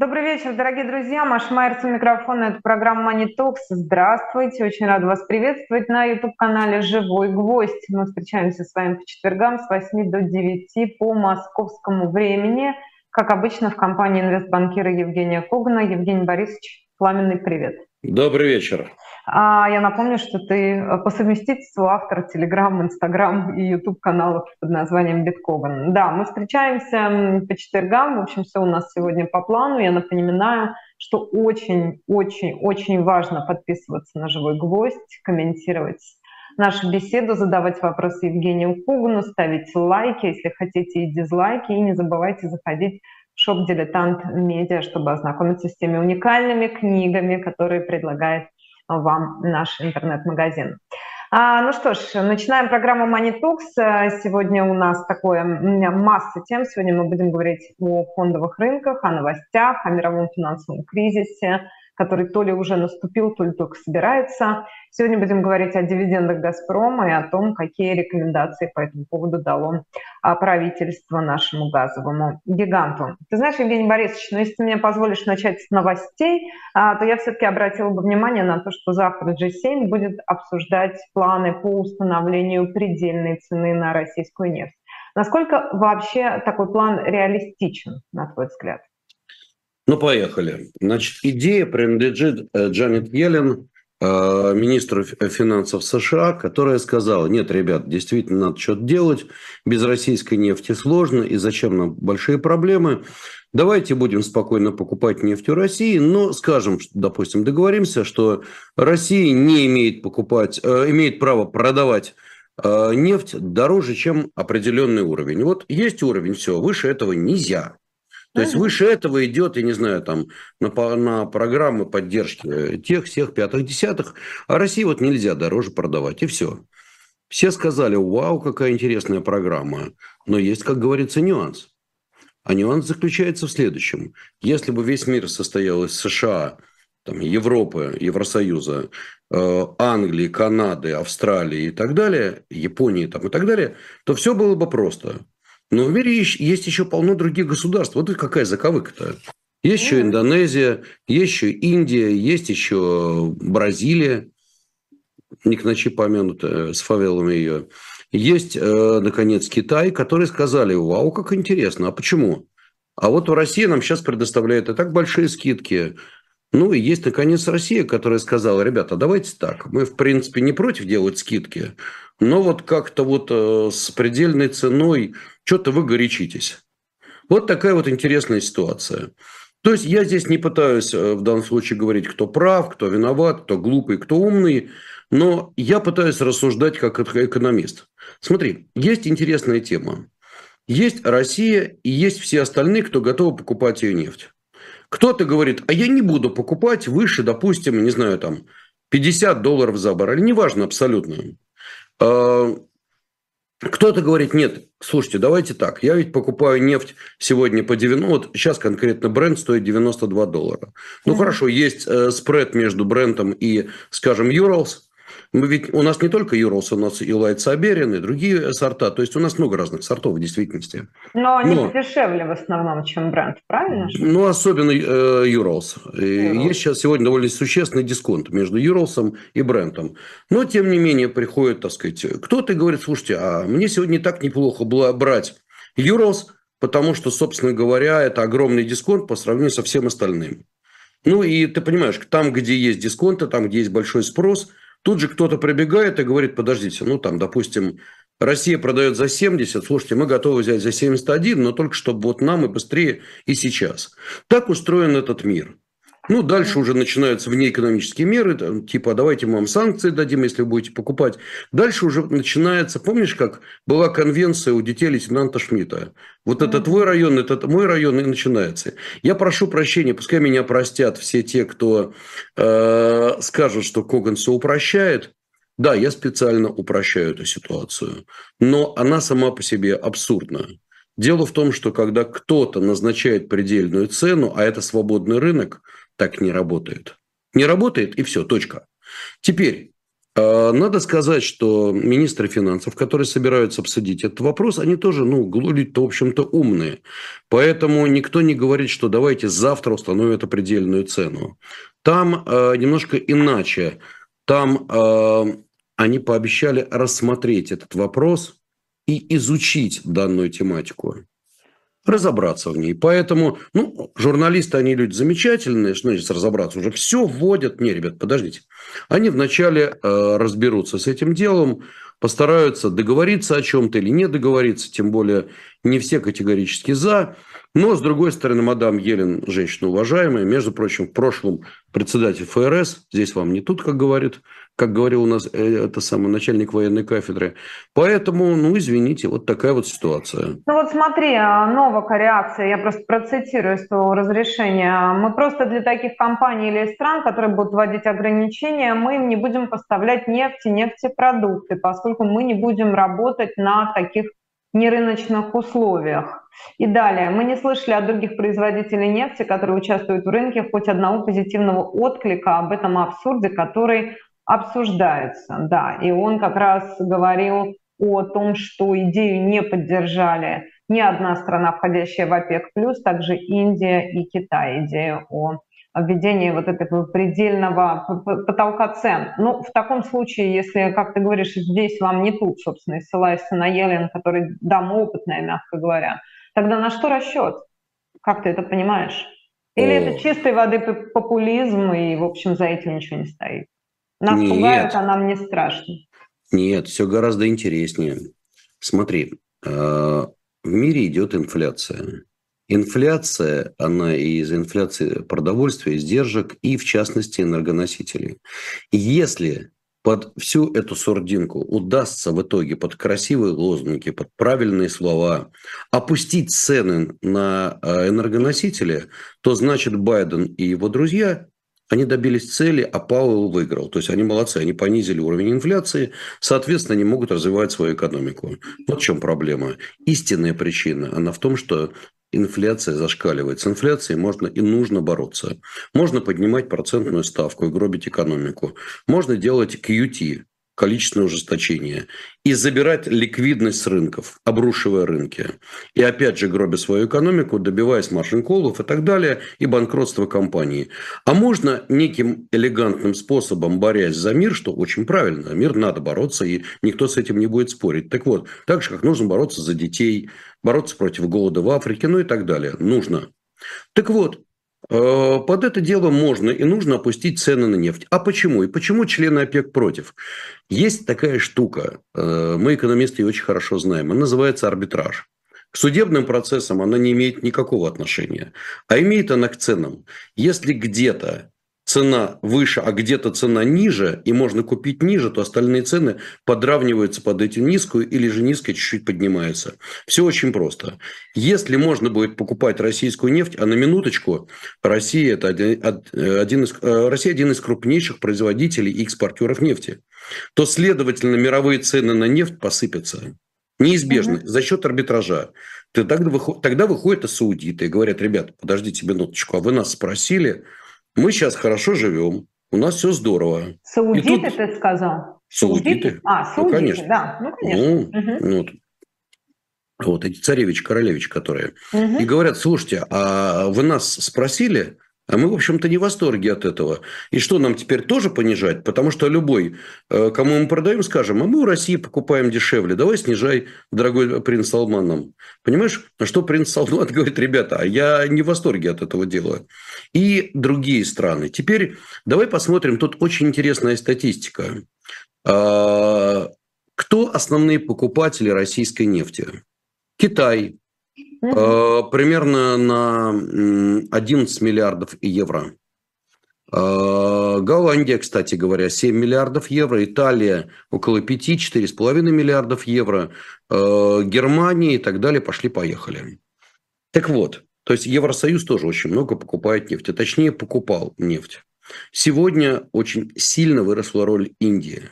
Добрый вечер, дорогие друзья. Маша Майерс у микрофона. Это программа Money Talks. Здравствуйте. Очень рада вас приветствовать на YouTube-канале «Живой гвоздь». Мы встречаемся с вами по четвергам с 8 до 9 по московскому времени. Как обычно, в компании инвестбанкира Евгения Когана. Евгений Борисович, пламенный привет. Добрый вечер. А я напомню, что ты э, по совместительству автор Telegram, Instagram и YouTube каналов под названием Биткоган. Да, мы встречаемся по четвергам. В общем, все у нас сегодня по плану. Я напоминаю, что очень-очень-очень важно подписываться на «Живой гвоздь», комментировать нашу беседу, задавать вопросы Евгению Кугану, ставить лайки, если хотите, и дизлайки. И не забывайте заходить в шоп «Дилетант Медиа», чтобы ознакомиться с теми уникальными книгами, которые предлагает вам наш интернет-магазин. А, ну что ж, начинаем программу Money Talks. Сегодня у нас такое масса тем. Сегодня мы будем говорить о фондовых рынках, о новостях, о мировом финансовом кризисе, который то ли уже наступил, то ли только собирается. Сегодня будем говорить о дивидендах «Газпрома» и о том, какие рекомендации по этому поводу дало а, правительство нашему газовому гиганту. Ты знаешь, Евгений Борисович, ну если ты мне позволишь начать с новостей, а, то я все-таки обратила бы внимание на то, что завтра G7 будет обсуждать планы по установлению предельной цены на российскую нефть. Насколько вообще такой план реалистичен, на твой взгляд? Ну, поехали. Значит, идея принадлежит э, Джанет Йеллен, э, министру финансов США, которая сказала, нет, ребят, действительно надо что-то делать, без российской нефти сложно, и зачем нам большие проблемы, давайте будем спокойно покупать нефть у России, но скажем, допустим, договоримся, что Россия не имеет покупать, э, имеет право продавать нефть дороже, чем определенный уровень. Вот есть уровень, все, выше этого нельзя. То есть выше этого идет, я не знаю, там на, на программы поддержки тех, всех, пятых, десятых, а России вот нельзя дороже продавать, и все. Все сказали, вау, какая интересная программа, но есть, как говорится, нюанс. А нюанс заключается в следующем. Если бы весь мир состоял из США, там, Европы, Евросоюза, э, Англии, Канады, Австралии и так далее, Японии там, и так далее, то все было бы просто. Но в мире есть еще полно других государств. Вот какая заковыка-то. Есть еще Индонезия, есть еще Индия, есть еще Бразилия, не к ночи помянутая, с фавелами ее. Есть, э, наконец, Китай, которые сказали, вау, как интересно, а почему? А вот в России нам сейчас предоставляют и так большие скидки. Ну и есть, наконец, Россия, которая сказала, ребята, давайте так, мы, в принципе, не против делать скидки, но вот как-то вот э, с предельной ценой что-то вы горячитесь. Вот такая вот интересная ситуация. То есть я здесь не пытаюсь э, в данном случае говорить, кто прав, кто виноват, кто глупый, кто умный, но я пытаюсь рассуждать как экономист. Смотри, есть интересная тема. Есть Россия и есть все остальные, кто готовы покупать ее нефть. Кто-то говорит, а я не буду покупать выше, допустим, не знаю, там 50 долларов за баррель, неважно абсолютно. Кто-то говорит, нет, слушайте, давайте так, я ведь покупаю нефть сегодня по 90, вот сейчас конкретно бренд стоит 92 доллара. Ну mm-hmm. хорошо, есть э, спред между брендом и, скажем, Urals, мы ведь, у нас не только Юрос, у нас и Лайт Саберин, и другие сорта. То есть у нас много разных сортов в действительности. Но они Но, дешевле в основном, чем бренд, правильно? Ну, особенно э, Юрос. Есть сейчас сегодня довольно существенный дисконт между Юросом и брендом. Но, тем не менее, приходит, так сказать, кто-то говорит, слушайте, а мне сегодня так неплохо было брать Юрос, потому что, собственно говоря, это огромный дисконт по сравнению со всем остальным. Ну и ты понимаешь, там, где есть дисконты, там, где есть большой спрос – Тут же кто-то прибегает и говорит, подождите, ну там, допустим, Россия продает за 70, слушайте, мы готовы взять за 71, но только чтобы вот нам и быстрее, и сейчас. Так устроен этот мир. Ну, дальше уже начинаются внеэкономические меры, там, типа, давайте мы вам санкции дадим, если вы будете покупать. Дальше уже начинается, помнишь, как была конвенция у детей лейтенанта Шмидта? Вот это твой район, это мой район, и начинается. Я прошу прощения, пускай меня простят все те, кто э, скажут, что Коган все упрощает. Да, я специально упрощаю эту ситуацию, но она сама по себе абсурдна. Дело в том, что когда кто-то назначает предельную цену, а это свободный рынок – так не работает. Не работает, и все, точка. Теперь, А, надо сказать, что министры финансов, которые собираются обсудить этот вопрос, они тоже, ну, люди-то, в общем-то, умные. Поэтому никто не говорит, что давайте завтра установят определенную цену. Там э, немножко иначе. Там э, они пообещали рассмотреть этот вопрос и изучить данную тематику разобраться в ней. Поэтому, ну, журналисты, они люди замечательные, что значит разобраться? Уже все вводят. Не, ребят, подождите. Они вначале э, разберутся с этим делом, постараются договориться о чем-то или не договориться, тем более не все категорически за. Но, с другой стороны, мадам Елен, женщина уважаемая, между прочим, в прошлом председатель ФРС, здесь вам не тут, как говорит, как говорил у нас э, это самый начальник военной кафедры. Поэтому, ну, извините, вот такая вот ситуация. Ну вот смотри, а, новая реакция, я просто процитирую с твоего разрешения. Мы просто для таких компаний или стран, которые будут вводить ограничения, мы им не будем поставлять нефть и нефтепродукты, поскольку мы не будем работать на таких нерыночных условиях. И далее, мы не слышали от других производителей нефти, которые участвуют в рынке, хоть одного позитивного отклика об этом абсурде, который обсуждается. Да, и он как раз говорил о том, что идею не поддержали ни одна страна, входящая в ОПЕК+, также Индия и Китай, идею о введении вот этого предельного потолка цен. Ну, в таком случае, если, как ты говоришь, здесь вам не тут, собственно, ссылаясь на Елен, который, да, опытная, мягко говоря, Тогда на что расчет? Как ты это понимаешь? Или О. это чистой воды популизм, и, в общем, за этим ничего не стоит? Нас Нет. пугают, а нам не страшно. Нет, все гораздо интереснее. Смотри, э, в мире идет инфляция. Инфляция, она из инфляции продовольствия, издержек и, в частности, энергоносителей. Если под всю эту сурдинку удастся в итоге под красивые лозунги, под правильные слова опустить цены на э, энергоносители, то значит Байден и его друзья они добились цели, а Пауэлл выиграл. То есть они молодцы, они понизили уровень инфляции, соответственно, они могут развивать свою экономику. Вот в чем проблема. Истинная причина, она в том, что инфляция зашкаливает. С инфляцией можно и нужно бороться. Можно поднимать процентную ставку и гробить экономику. Можно делать QT, количественное ужесточение, и забирать ликвидность с рынков, обрушивая рынки. И опять же гробя свою экономику, добиваясь маржин-коллов и так далее, и банкротства компании. А можно неким элегантным способом, борясь за мир, что очень правильно, мир надо бороться, и никто с этим не будет спорить. Так вот, так же, как нужно бороться за детей, бороться против голода в Африке, ну и так далее. Нужно. Так вот, под это дело можно и нужно опустить цены на нефть. А почему? И почему члены ОПЕК против? Есть такая штука, э, мы экономисты ее очень хорошо знаем, она называется арбитраж. К судебным процессам она не имеет никакого отношения, а имеет она к ценам. Если где-то цена выше, а где-то цена ниже, и можно купить ниже, то остальные цены подравниваются под этим низкую или же низкая чуть-чуть поднимается. Все очень просто. Если можно будет покупать российскую нефть, а на минуточку Россия, это один, один из, э, Россия один из крупнейших производителей и экспортеров нефти, то, следовательно, мировые цены на нефть посыпятся. Неизбежно, угу. за счет арбитража. Тогда, тогда выходят и саудиты и говорят, ребят, подождите минуточку, а вы нас спросили, мы сейчас хорошо живем, у нас все здорово. Саудиты, тут... ты сказал? Саудиты? А, ну, саудиты, ну, конечно. да. Ну, конечно. Ну, угу. вот. вот эти царевич, королевич, которые. Угу. И говорят, слушайте, а вы нас спросили, а мы, в общем-то, не в восторге от этого. И что нам теперь тоже понижать? Потому что любой, э, кому мы продаем, скажем, а мы у России покупаем дешевле, давай снижай, дорогой принц Салман нам. Понимаешь? На что принц Салман говорит, ребята, а я не в восторге от этого дела. И другие страны. Теперь давай посмотрим, тут очень интересная статистика. А, кто основные покупатели российской нефти? Китай. Примерно на 11 миллиардов евро. Э, Голландия, кстати говоря, 7 миллиардов евро. Италия около 5-4,5 миллиардов евро. Э, Германия и так далее. Пошли-поехали. Так вот, то есть Евросоюз тоже очень много покупает нефть, а точнее покупал нефть. Сегодня очень сильно выросла роль Индии.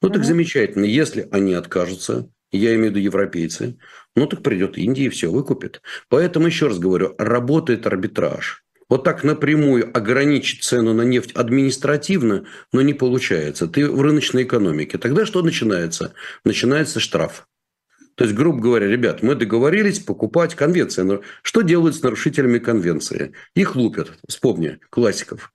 Ну так замечательно, если они откажутся, я имею в виду европейцы, ну так придет Индия и все выкупит. Поэтому еще раз говорю, работает арбитраж. вот так напрямую ограничить цену на нефть административно, но не получается. Ты в рыночной экономике. Тогда что начинается? Начинается штраф. То есть, грубо говоря, ребят, мы договорились покупать конвенции. Что делают с нарушителями конвенции? Их лупят. Вспомни, классиков.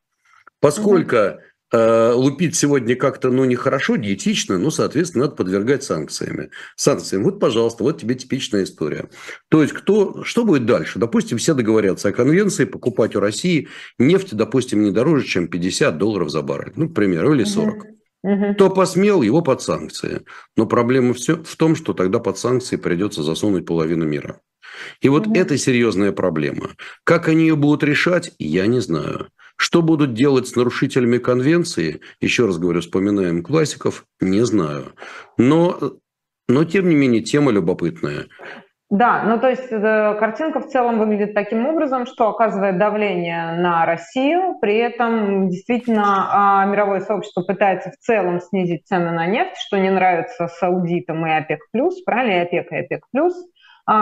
Поскольку лупить сегодня как-то, ну, нехорошо, диетично, ну, соответственно, надо подвергать санкциями. Санкциям. Вот, пожалуйста, вот тебе типичная история. То есть, кто, что будет дальше? Допустим, все договорятся о конвенции, покупать у России нефть, допустим, не дороже, чем 50 долларов за баррель. Ну, к примеру, или 40. Угу. Угу. Кто посмел, его под санкции. Но проблема все в том, что тогда под санкции придется засунуть половину мира. И вот угу. это серьезная проблема. Как они ее будут решать, я не знаю. Что будут делать с нарушителями конвенции, еще раз говорю, вспоминаем классиков, не знаю. Но, но тем не менее, тема любопытная. Да, ну то есть э, картинка в целом выглядит таким образом, что оказывает давление на Россию, при этом действительно э, мировое сообщество пытается в целом снизить цены на нефть, что не нравится саудитам и ОПЕК+, правильно, и ОПЕК, и ОПЕК+,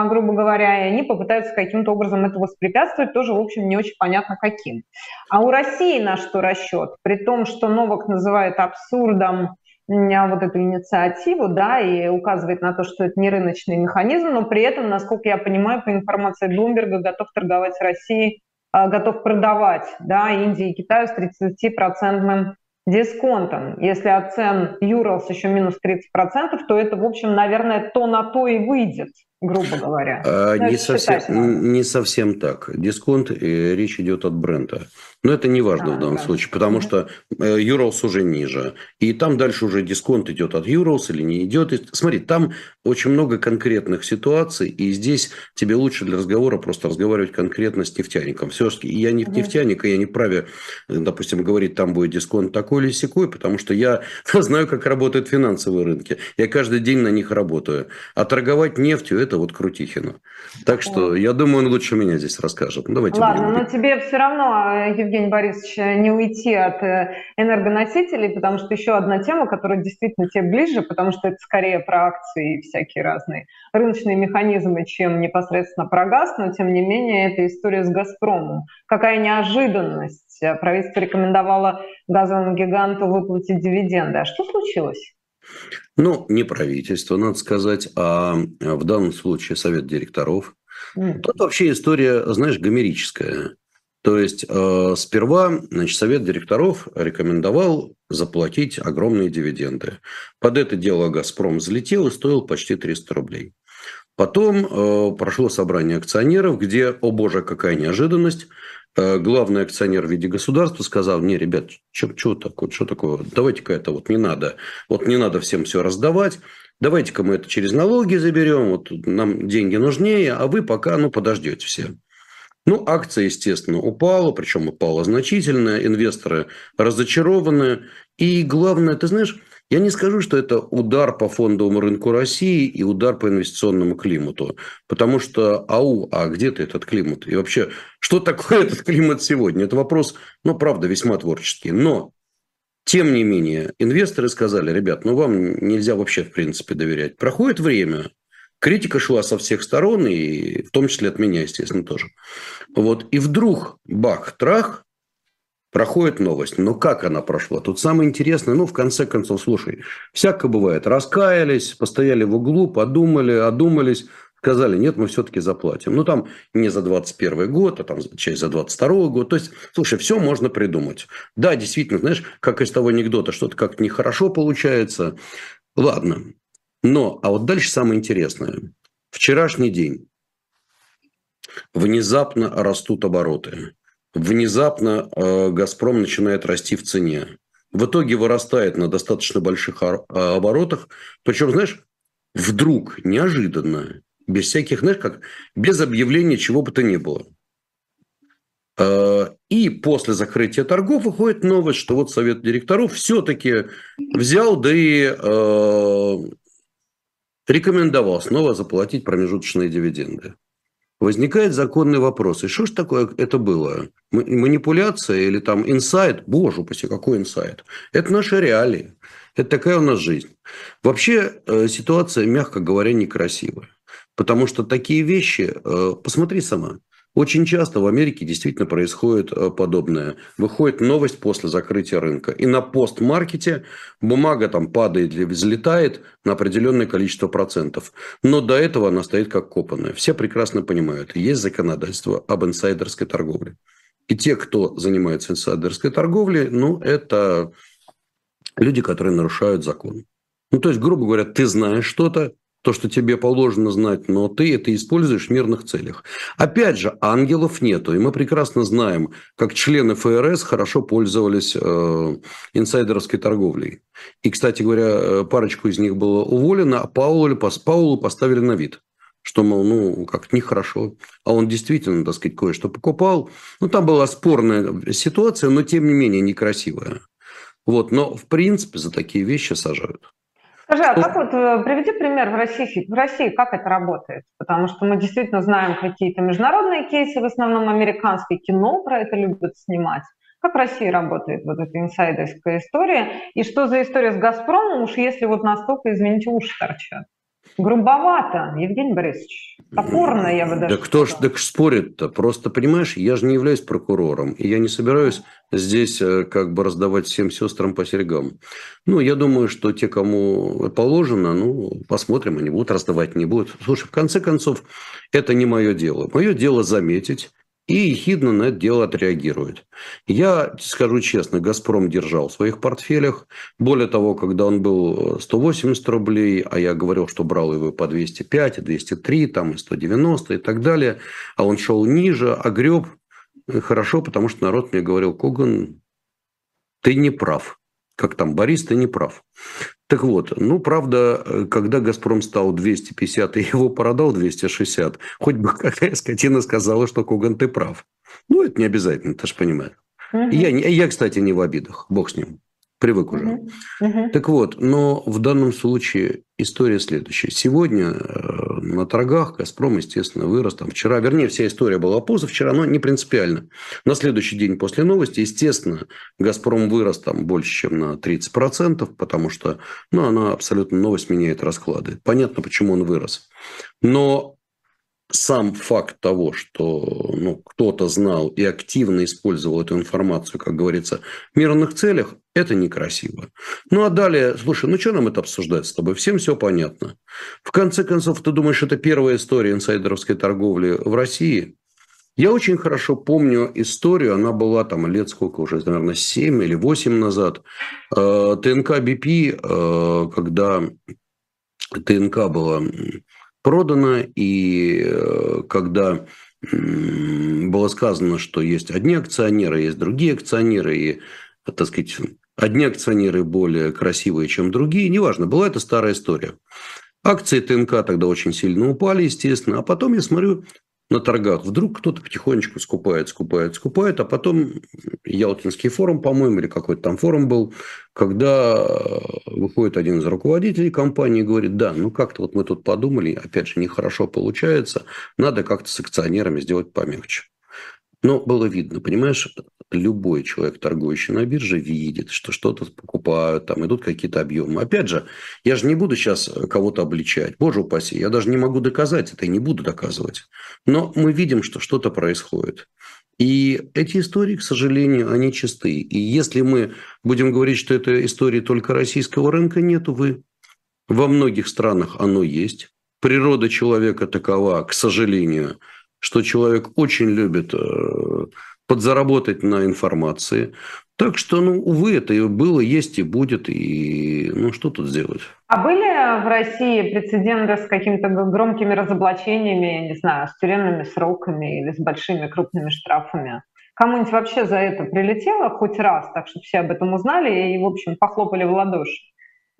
грубо говоря, и они попытаются каким-то образом это воспрепятствовать, тоже, в общем, не очень понятно каким. А у России на что расчет? При том, что Новак называет абсурдом вот эту инициативу, да, и указывает на то, что это не рыночный механизм, но при этом, насколько я понимаю, по информации Блумберга, готов торговать с Россией, а, готов продавать, да, Индии и Китаю с 30-процентным дисконтом. Если от цен Юралс еще минус 30%, то это, в общем, наверное, то на то и выйдет грубо говоря. А, не, совсем, не совсем так. Дисконт, э, речь идет от бренда. Но это не важно а, в данном да. случае, потому что Юралс уже ниже. И там дальше уже дисконт идет от Юралс или не идет. И, смотри, там очень много конкретных ситуаций, и здесь тебе лучше для разговора просто разговаривать конкретно с нефтяником. Все-таки я не нефтяник, и я не праве, допустим, говорить, там будет дисконт такой или секой, потому что я знаю, как работают финансовые рынки. Я каждый день на них работаю. А торговать нефтью – это вот Крутихина. Так что я думаю, он лучше меня здесь расскажет. Ну, давайте Ладно, но тебе все равно, Евгений Борисович, не уйти от э, энергоносителей, потому что еще одна тема, которая действительно тебе ближе, потому что это скорее про акции и всякие разные рыночные механизмы, чем непосредственно про газ, но тем не менее это история с «Газпромом». Какая неожиданность. Правительство рекомендовало газовому гиганту выплатить дивиденды. А что случилось? Ну, не правительство, надо сказать, а в данном случае совет директоров. Mm. Тут вообще история, знаешь, гомерическая. То есть э, сперва значит, совет директоров рекомендовал заплатить огромные дивиденды. Под это дело «Газпром» взлетел и стоил почти 300 рублей. Потом э, прошло собрание акционеров, где, о боже, какая неожиданность, Э, главный акционер в виде государства сказал, не, ребят, что такое, что такое, давайте-ка это вот не надо, вот не надо всем все раздавать, давайте-ка мы это через налоги заберем, вот нам деньги нужнее, а вы пока, ну, подождете все. Ну, акция, естественно, упала, причем упала значительно, инвесторы разочарованы. И главное, ты знаешь, я не скажу, что это удар по фондовому рынку России и удар по инвестиционному климату. Потому что, ау, а где ты этот климат? И вообще, что такое этот климат сегодня? Это вопрос, ну, правда, весьма творческий. Но, тем не менее, инвесторы сказали, ребят, ну, вам нельзя вообще, в принципе, доверять. Проходит время, критика шла со всех сторон, и в том числе от меня, естественно, тоже. Вот, и вдруг, бах, трах, проходит новость. Но как она прошла? Тут самое интересное, ну, в конце концов, слушай, всякое бывает. Раскаялись, постояли в углу, подумали, одумались, сказали, нет, мы все-таки заплатим. Ну, там не за 21 год, а там часть за 22 год. То есть, слушай, все можно придумать. Да, действительно, знаешь, как из того анекдота, что-то как-то нехорошо получается. Ладно. Но, а вот дальше самое интересное. Вчерашний день. Внезапно растут обороты внезапно э, «Газпром» начинает расти в цене. В итоге вырастает на достаточно больших э, оборотах. Причем, знаешь, вдруг, неожиданно, без всяких, знаешь, как без объявления чего бы то ни было. Э, и после закрытия торгов выходит новость, что вот совет директоров все-таки взял, да и рекомендовал снова заплатить промежуточные дивиденды возникает законный вопрос. И что ж такое это было? Манипуляция или там инсайт? Боже упаси, какой инсайт? Это наши реалии. Это такая у нас жизнь. Вообще э, ситуация, мягко говоря, некрасивая. Потому что такие вещи, э, посмотри сама, Очень часто в Америке действительно происходит э, подобное. Выходит новость после закрытия рынка. И на постмаркете бумага там падает или взлетает на определенное количество процентов. Но до этого она стоит как копанная. Все прекрасно понимают. Есть законодательство об инсайдерской торговле. И те, кто занимается инсайдерской торговлей, ну, это люди, которые нарушают закон. Ну, то есть, грубо говоря, ты знаешь что-то, то, что тебе положено знать, но ты это используешь в мирных целях. Опять же, ангелов нету, и мы прекрасно знаем, как члены ФРС хорошо пользовались э, инсайдерской торговлей. И, кстати говоря, э, парочку из них было уволено, а Паулу, Паулу поставили на вид что, мол, ну, как нехорошо. А он действительно, так сказать, кое-что покупал. Ну, там была спорная ситуация, но, тем не менее, некрасивая. Вот, но, в принципе, за такие вещи сажают. Скажи, а как вот, э, приведи пример в России, в России, как это работает? Потому что мы действительно знаем какие-то международные кейсы, в основном американские кино про это любят снимать. Как в России работает вот эта инсайдерская история? И что за история с «Газпромом», уж если вот настолько, извините, уши торчат? Грубовато, Евгений Борисович. Топорно, я бы даже Да кто ж так спорит-то? Просто, понимаешь, я же не являюсь прокурором, и я не собираюсь здесь э, как бы раздавать всем сестрам по серьгам. Ну, я думаю, что те, кому положено, ну, посмотрим, они будут раздавать, не будут. Слушай, в конце концов, это не мое дело. Мое дело заметить, и ехидно на это дело отреагирует. Я скажу честно, «Газпром» держал в своих портфелях. Более того, когда он был 180 рублей, а я говорил, что брал его по 205, 203, там и 190 и так далее, а он шел ниже, огреб. Хорошо, потому что народ мне говорил, Коган, ты не прав. Как там, Борис, ты не прав. Так вот, ну, правда, э, когда «Газпром» стал 250 и его продал 260, хоть бы какая скотина сказала, что Коган, ты прав. Ну, это не обязательно, ты же понимаешь. Угу. Я, я, кстати, не в обидах, бог с ним. Привык уже. Угу. Угу. Так вот, но в данном случае история следующая. Сегодня э, на торгах «Газпром», естественно, вырос. Там вчера, вернее, вся история была позавчера, но не принципиально. На следующий день после новости, естественно, «Газпром» вырос там больше, чем на 30%, потому что ну, она абсолютно новость меняет расклады. Понятно, почему он вырос. Но сам факт того, что ну, кто-то знал и активно использовал эту информацию, как говорится, в мирных целях, это некрасиво. Ну, а далее, слушай, ну, что нам это обсуждать с тобой? Всем все понятно. В конце концов, ты думаешь, это первая история инсайдеровской торговли в России? Я очень хорошо помню историю, она была там лет сколько уже, наверное, 7 или 8 назад. Э, ТНК БП, э, когда ТНК была продано, и э, когда было сказано, что есть одни акционеры, есть другие акционеры, и, так сказать, одни акционеры более красивые, чем другие, неважно, была это старая история. Акции ТНК тогда очень сильно упали, естественно, а потом я смотрю, на торгах. Вдруг кто-то потихонечку скупает, скупает, скупает, а потом Ялтинский форум, по-моему, или какой-то там форум был, когда выходит один из руководителей компании и говорит, да, ну как-то вот мы тут подумали, опять же, нехорошо получается, надо как-то с акционерами сделать помягче. Но было видно, понимаешь, любой человек, торгующий на бирже, видит, что что-то покупают, там идут какие-то объемы. Опять же, я же не буду сейчас кого-то обличать. Боже упаси, я даже не могу доказать это и не буду доказывать. Но мы видим, что что-то происходит. И эти истории, к сожалению, они чистые. И если мы будем говорить, что это истории только российского рынка, нет, увы. Во многих странах оно есть. Природа человека такова, к сожалению, что человек очень любит э, подзаработать на информации. Так что, ну, увы, это и было, есть и будет, и ну что тут сделать? А были в России прецеденты с какими-то громкими разоблачениями, я не знаю, с тюремными сроками или с большими крупными штрафами? Кому-нибудь вообще за это прилетело хоть раз, так что все об этом узнали и, в общем, похлопали в ладоши?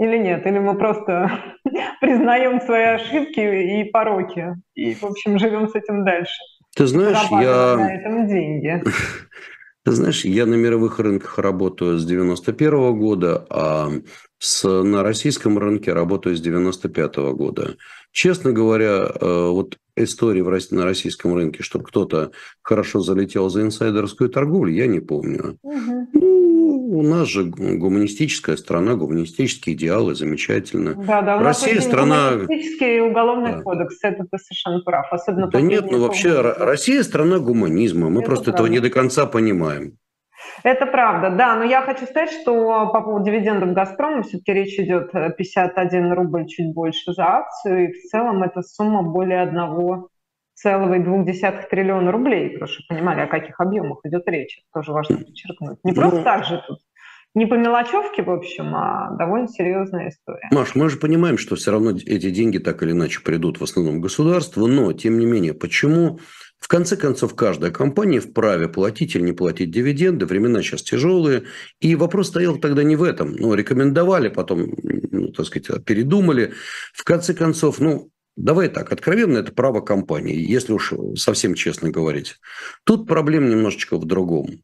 Или нет? Или мы просто признаем свои ошибки и пороки и, в общем, живем с этим дальше? Ты знаешь, я... на этом деньги. Ты знаешь, я на мировых рынках работаю с 91 -го года, а с, на российском рынке работаю с 95 -го года. Честно говоря, э, вот истории в, на российском рынке, чтобы кто-то хорошо залетел за инсайдерскую торговлю, я не помню. Угу. Ну, у нас же гуманистическая страна, гуманистические идеалы, замечательно. Да, да, у Россия нас страна... гуманистический уголовный да. кодекс, это ты совершенно прав. Особенно да нет, ну вообще Россия страна гуманизма, мы это просто правда. этого не до конца понимаем. Это правда, да, но я хочу сказать, что по поводу дивидендов «Газпрома» все-таки речь идет 51 рубль чуть больше за акцию, и в целом это сумма более 1,2 триллиона рублей, потому что понимали, о каких объемах идет речь, это тоже важно подчеркнуть. Не просто ну, так же тут, не по мелочевке, в общем, а довольно серьезная история. Маш, мы же понимаем, что все равно эти деньги так или иначе придут в основном государству, но, тем не менее, почему в конце концов, каждая компания вправе платить или не платить дивиденды. Времена сейчас тяжелые. И вопрос стоял тогда не в этом. Ну, рекомендовали, потом, ну, так сказать, передумали. В конце концов, ну, Давай так, откровенно это право компании, если уж совсем честно говорить. Тут проблема немножечко в другом.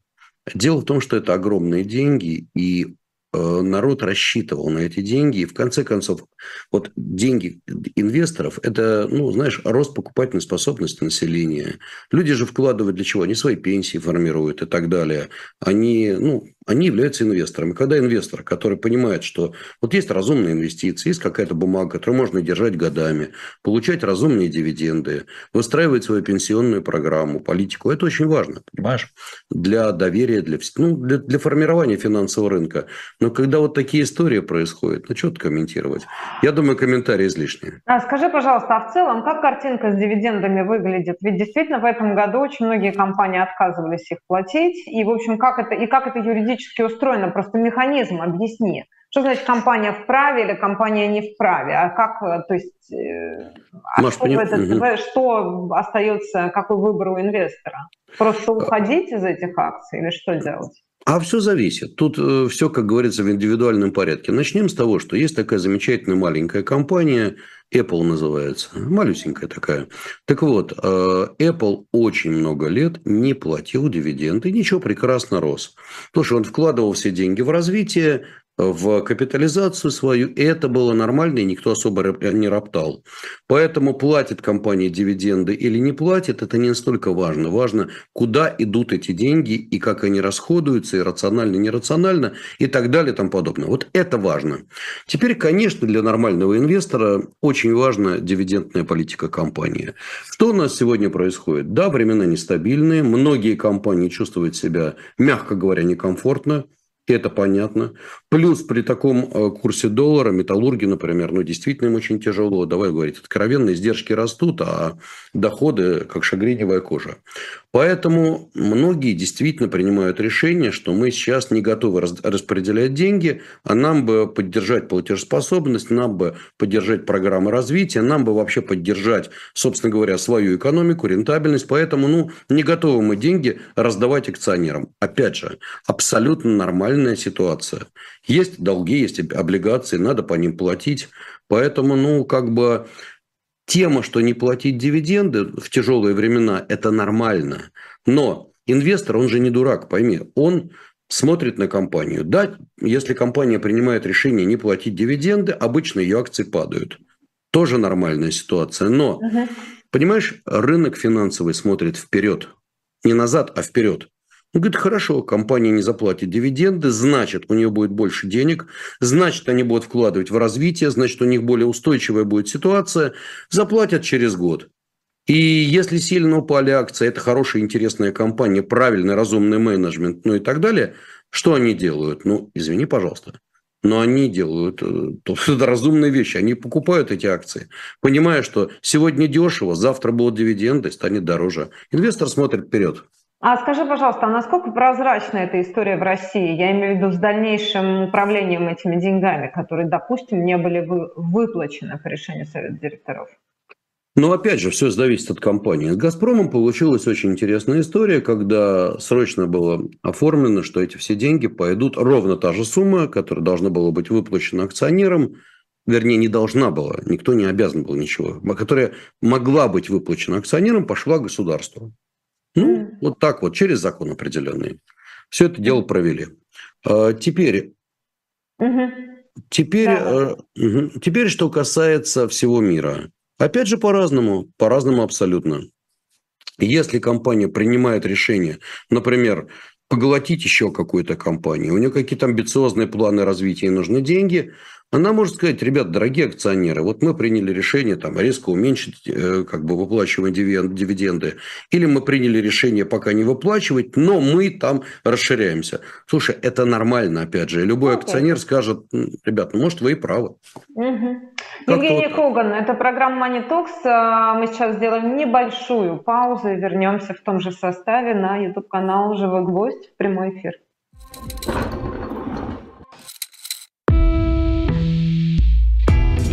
Дело в том, что это огромные деньги, и Э, народ рассчитывал на эти деньги. И в конце концов, вот деньги инвесторов – это, ну, знаешь, рост покупательной способности населения. Люди же вкладывают для чего? Они свои пенсии формируют и так далее. Они, ну, они являются инвесторами. Когда инвестор, который понимает, что вот есть разумные инвестиции, есть какая-то бумага, которую можно держать годами, получать разумные дивиденды, выстраивать свою пенсионную программу, политику, это очень важно, понимаешь? Для доверия, для, ну, для, для формирования финансового рынка. Но когда вот такие истории происходят, ну что тут комментировать? Я думаю, комментарии излишние. А скажи, пожалуйста, а в целом, как картинка с дивидендами выглядит? Ведь действительно в этом году очень многие компании отказывались их платить. И, в общем, как это, и как это юридически устроено? Просто механизм объясни. Что значит компания вправе или компания не вправе? А как, то есть, э, а Маш, что, поним... этот, угу. что остается, какой выбор у инвестора? Просто уходить из этих акций или что делать? А все зависит. Тут э, все, как говорится, в индивидуальном порядке. Начнем с того, что есть такая замечательная маленькая компания, Apple называется, малюсенькая такая. Так вот, э, Apple очень много лет не платил дивиденды, ничего прекрасно рос. Потому что он вкладывал все деньги в развитие, в капитализацию свою, и это было нормально, и никто особо не роптал. Поэтому платит компания дивиденды или не платит, это не настолько важно. Важно, куда идут эти деньги, и как они расходуются, и рационально, нерационально, и так далее, и тому подобное. Вот это важно. Теперь, конечно, для нормального инвестора очень важна дивидендная политика компании. Что у нас сегодня происходит? Да, времена нестабильные, многие компании чувствуют себя, мягко говоря, некомфортно, это понятно. Плюс при таком э, курсе доллара, металлурги, например, ну, действительно им очень тяжело. Давай говорить откровенно, издержки растут, а доходы как шагреневая кожа. Поэтому многие действительно принимают решение, что мы сейчас не готовы распределять деньги, а нам бы поддержать платежеспособность, нам бы поддержать программы развития, нам бы вообще поддержать, собственно говоря, свою экономику, рентабельность. Поэтому ну, не готовы мы деньги раздавать акционерам. Опять же, абсолютно нормальная ситуация. Есть долги, есть облигации, надо по ним платить. Поэтому, ну, как бы тема, что не платить дивиденды в тяжелые времена, это нормально. Но инвестор, он же не дурак, пойми, он смотрит на компанию. Да, если компания принимает решение не платить дивиденды, обычно ее акции падают. Тоже нормальная ситуация. Но, угу. понимаешь, рынок финансовый смотрит вперед. Не назад, а вперед. Он говорит, хорошо, компания не заплатит дивиденды, значит, у нее будет больше денег, значит, они будут вкладывать в развитие, значит, у них более устойчивая будет ситуация, заплатят через год. И если сильно упали акции, это хорошая, интересная компания, правильный, разумный менеджмент, ну и так далее, что они делают? Ну, извини, пожалуйста. Но они делают это разумные вещи. Они покупают эти акции, понимая, что сегодня дешево, завтра будут дивиденды, станет дороже. Инвестор смотрит вперед. А скажи, пожалуйста, а насколько прозрачна эта история в России? Я имею в виду с дальнейшим управлением этими деньгами, которые, допустим, не были выплачены по решению Совета директоров. Но опять же, все зависит от компании. С «Газпромом» получилась очень интересная история, когда срочно было оформлено, что эти все деньги пойдут, ровно та же сумма, которая должна была быть выплачена акционерам, вернее, не должна была, никто не обязан был ничего, которая могла быть выплачена акционерам, пошла государству. Ну, вот так вот, через закон определенный. Все это дело провели. А теперь, угу. теперь, да. э, теперь, что касается всего мира. Опять же, по-разному, по-разному абсолютно. Если компания принимает решение, например, поглотить еще какую-то компанию, у нее какие-то амбициозные планы развития и нужны деньги – она может сказать, ребят, дорогие акционеры, вот мы приняли решение там, резко уменьшить э, как бы выплачиваемые дивиденды, или мы приняли решение пока не выплачивать, но мы там расширяемся. Слушай, это нормально, опять же. Любой okay. акционер скажет, ребят, ну, может, вы и правы. Угу. Евгений вот Коган, это программа Money Talks. А, мы сейчас сделаем небольшую паузу и вернемся в том же составе на YouTube-канал «Живой гвоздь» в прямой эфир.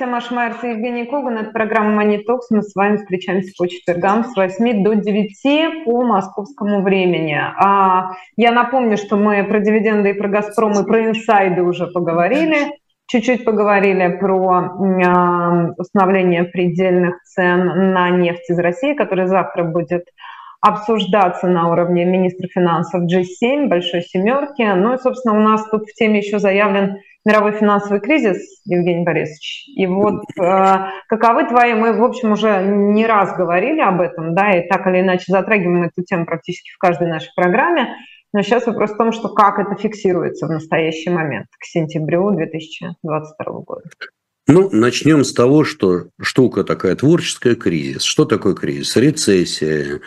Возвращаемся. Маша Майерс и Евгений Коган. Это программа Talks. Мы с вами встречаемся по четвергам с 8 до 9 по московскому времени. А, я напомню, что мы про дивиденды и про «Газпром» и про инсайды уже поговорили. Чуть-чуть поговорили про э, установление предельных цен на нефть из России, который завтра будет обсуждаться на уровне министра финансов G7, большой семерки. Ну и, собственно, у нас тут в теме еще заявлен мировой финансовый кризис, Евгений Борисович. И вот э, каковы твои, мы, в общем, уже не раз говорили об этом, да, и так или иначе затрагиваем эту тему практически в каждой нашей программе. Но сейчас вопрос в том, что как это фиксируется в настоящий момент, к сентябрю 2022 года. Ну, начнем с того, что штука такая творческая кризис. Что такое кризис? Рецессия,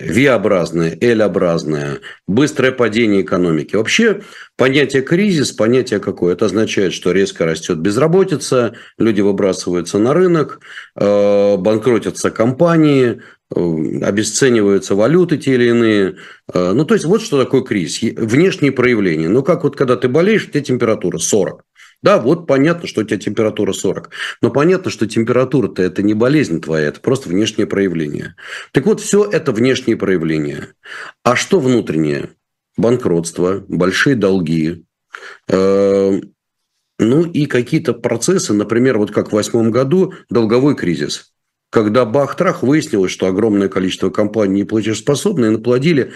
V-образное, L-образное, быстрое падение экономики. Вообще понятие кризис, понятие какое? Это означает, что резко растет безработица, люди выбрасываются на рынок, э, банкротятся компании, э, обесцениваются валюты те или иные. Э, ну, то есть, вот что такое кризис. Внешние проявления. Ну, как вот когда ты болеешь, у тебя температура 40. Да, вот понятно, что у тебя температура 40. Но понятно, что температура-то это не болезнь твоя, это просто внешнее проявление. Так вот, все это внешние проявления. А что внутреннее? Банкротство, большие долги, э, ну и какие-то процессы, например, вот как в восьмом году долговой кризис когда бах-трах выяснилось, что огромное количество компаний неплатежеспособны и наплодили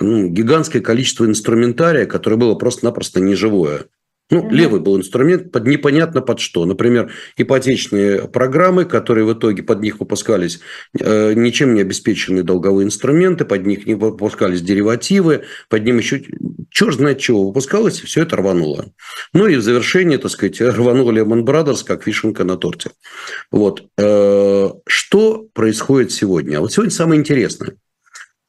ну, гигантское количество инструментария, которое было просто-напросто неживое. Ну, угу. левый был инструмент под непонятно под что. Например, ипотечные программы, которые в итоге под них выпускались э, ничем не обеспеченные долговые инструменты, под них не выпускались деривативы, под ним еще черт знает чего выпускалось, и все это рвануло. Ну и в завершение, так сказать, рвануло Lehman Brothers как вишенка на торте. Вот. Э, что происходит сегодня? А вот сегодня самое интересное.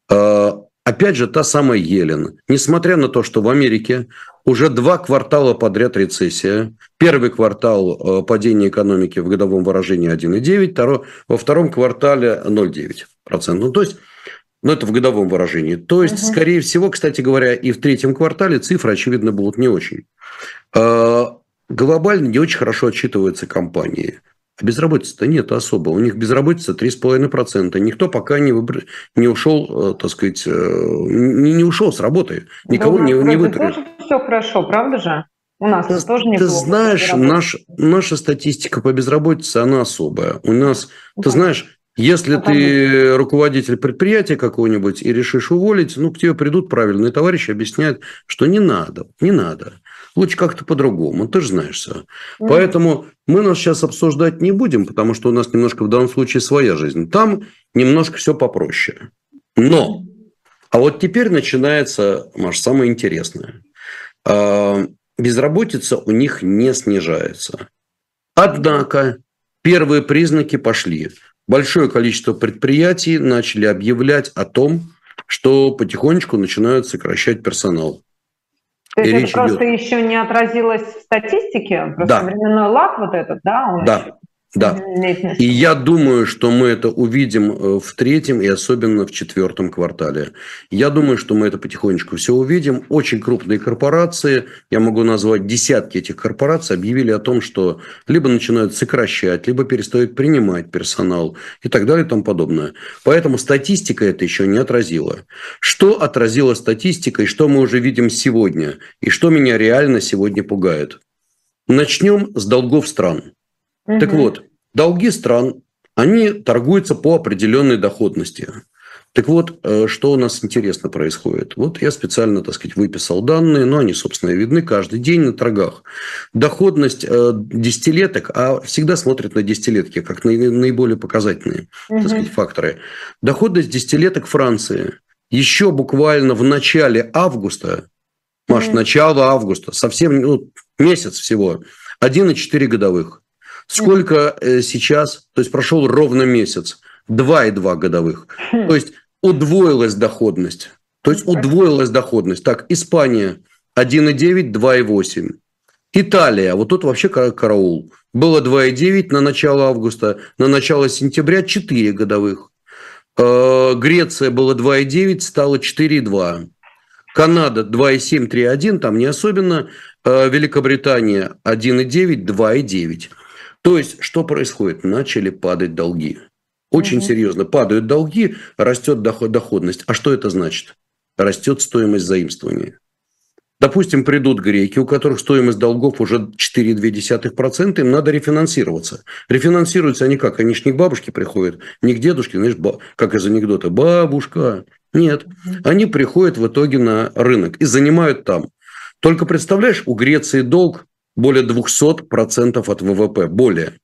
Э, опять же, та самая Елен, несмотря на то, что в Америке уже два квартала подряд рецессия. Первый квартал э, падения экономики в годовом выражении 1,9, второй, во втором квартале 0,9%. Ну, то есть, ну, это в годовом выражении. То есть, угу. скорее всего, кстати говоря, и в третьем квартале цифры, очевидно, будут не очень. Э, глобально не очень хорошо отчитываются компании. А безработицы-то нет особо. У них безработица 3,5%. Никто пока не, выбр... не ушел, э, так сказать, э, не, не ушел с работы. Никого да, не, не вытащил. все хорошо, правда же? У нас ты, тоже неплохо. Ты знаешь, наш, наша статистика по безработице, она особая. У нас, да. ты знаешь, если Потому... ты руководитель предприятия какого-нибудь и решишь уволить, ну, к тебе придут правильные товарищи, объясняют, что не надо, не надо. Лучше как-то по-другому, ты же знаешь все. Mm. Поэтому мы нас сейчас обсуждать не будем, потому что у нас немножко в данном случае своя жизнь. Там немножко все попроще. Но, а вот теперь начинается, Маш, самое интересное. А, безработица у них не снижается. Однако первые признаки пошли. Большое количество предприятий начали объявлять о том, что потихонечку начинают сокращать персонал. То есть это просто идет... еще не отразилось в статистике? Просто да. временной лак вот этот, да? Он да. Еще... Да. И я думаю, что мы это увидим э, в третьем и особенно в четвертом квартале. Я думаю, что мы это потихонечку все увидим. Очень крупные корпорации, я могу назвать десятки этих корпораций, объявили о том, что либо начинают сокращать, либо перестают принимать персонал и так далее и тому подобное. Поэтому статистика это еще не отразила. Что отразила статистика и что мы уже видим сегодня? И что меня реально сегодня пугает? Начнем с долгов стран. Угу. Так вот, долги стран, они торгуются по определенной доходности. Так вот, э, что у нас интересно происходит? Вот я специально, так сказать, выписал данные, но они, собственно, видны каждый день на торгах. Доходность э, десятилеток, а всегда смотрят на десятилетки, как наиболее показательные угу. так сказать, факторы. Доходность десятилеток Франции еще буквально в начале августа, Маш, угу. начало августа, совсем ну, месяц всего, 1,4 годовых. Сколько э, сейчас, то есть прошел ровно месяц, 2,2 годовых. Хм. То есть удвоилась доходность. То есть удвоилась доходность. Так, Испания 1,9, 2,8. Италия, вот тут вообще караул. Было 2,9 на начало августа, на начало сентября 4 годовых. Э, Греция было 2,9, стало 4,2. Канада 2,7, 3,1, там не особенно. Э, Великобритания 1,9, 2,9. То есть, что происходит? Начали падать долги. Очень угу. серьезно. Падают долги, растет доход, доходность. А что это значит? Растет стоимость заимствования. Допустим, придут греки, у которых стоимость долгов уже 4,2%, им надо рефинансироваться. Рефинансируются они как? Они ж не к бабушке приходят, не к дедушке, знаешь, как из анекдота, бабушка. Нет, они приходят в итоге на рынок и занимают там. Только представляешь, у Греции долг более 200% от ВВП, более.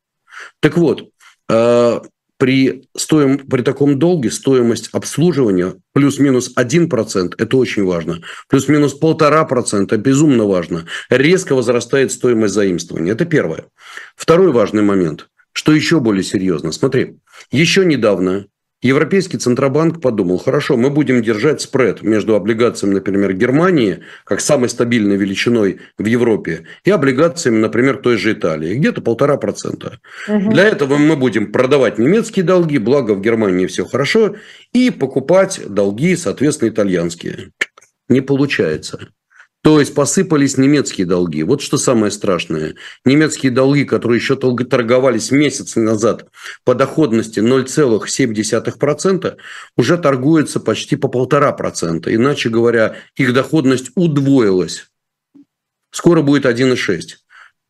Так вот, э, при, стоим, при таком долге стоимость обслуживания плюс-минус 1%, это очень важно, плюс-минус 1,5% безумно важно, резко возрастает стоимость заимствования. Это первое. Второй важный момент, что еще более серьезно. Смотри, еще недавно Европейский Центробанк подумал, хорошо, мы будем держать спред между облигациями, например, Германии, как самой стабильной величиной в Европе, и облигациями, например, той же Италии, где-то полтора процента. Угу. Для этого мы будем продавать немецкие долги, благо в Германии все хорошо, и покупать долги, соответственно, итальянские. Не получается. То есть посыпались немецкие долги. Вот что самое страшное. Немецкие долги, которые еще торговались месяц назад по доходности 0,7%, уже торгуются почти по полтора процента. Иначе говоря, их доходность удвоилась. Скоро будет 1,6.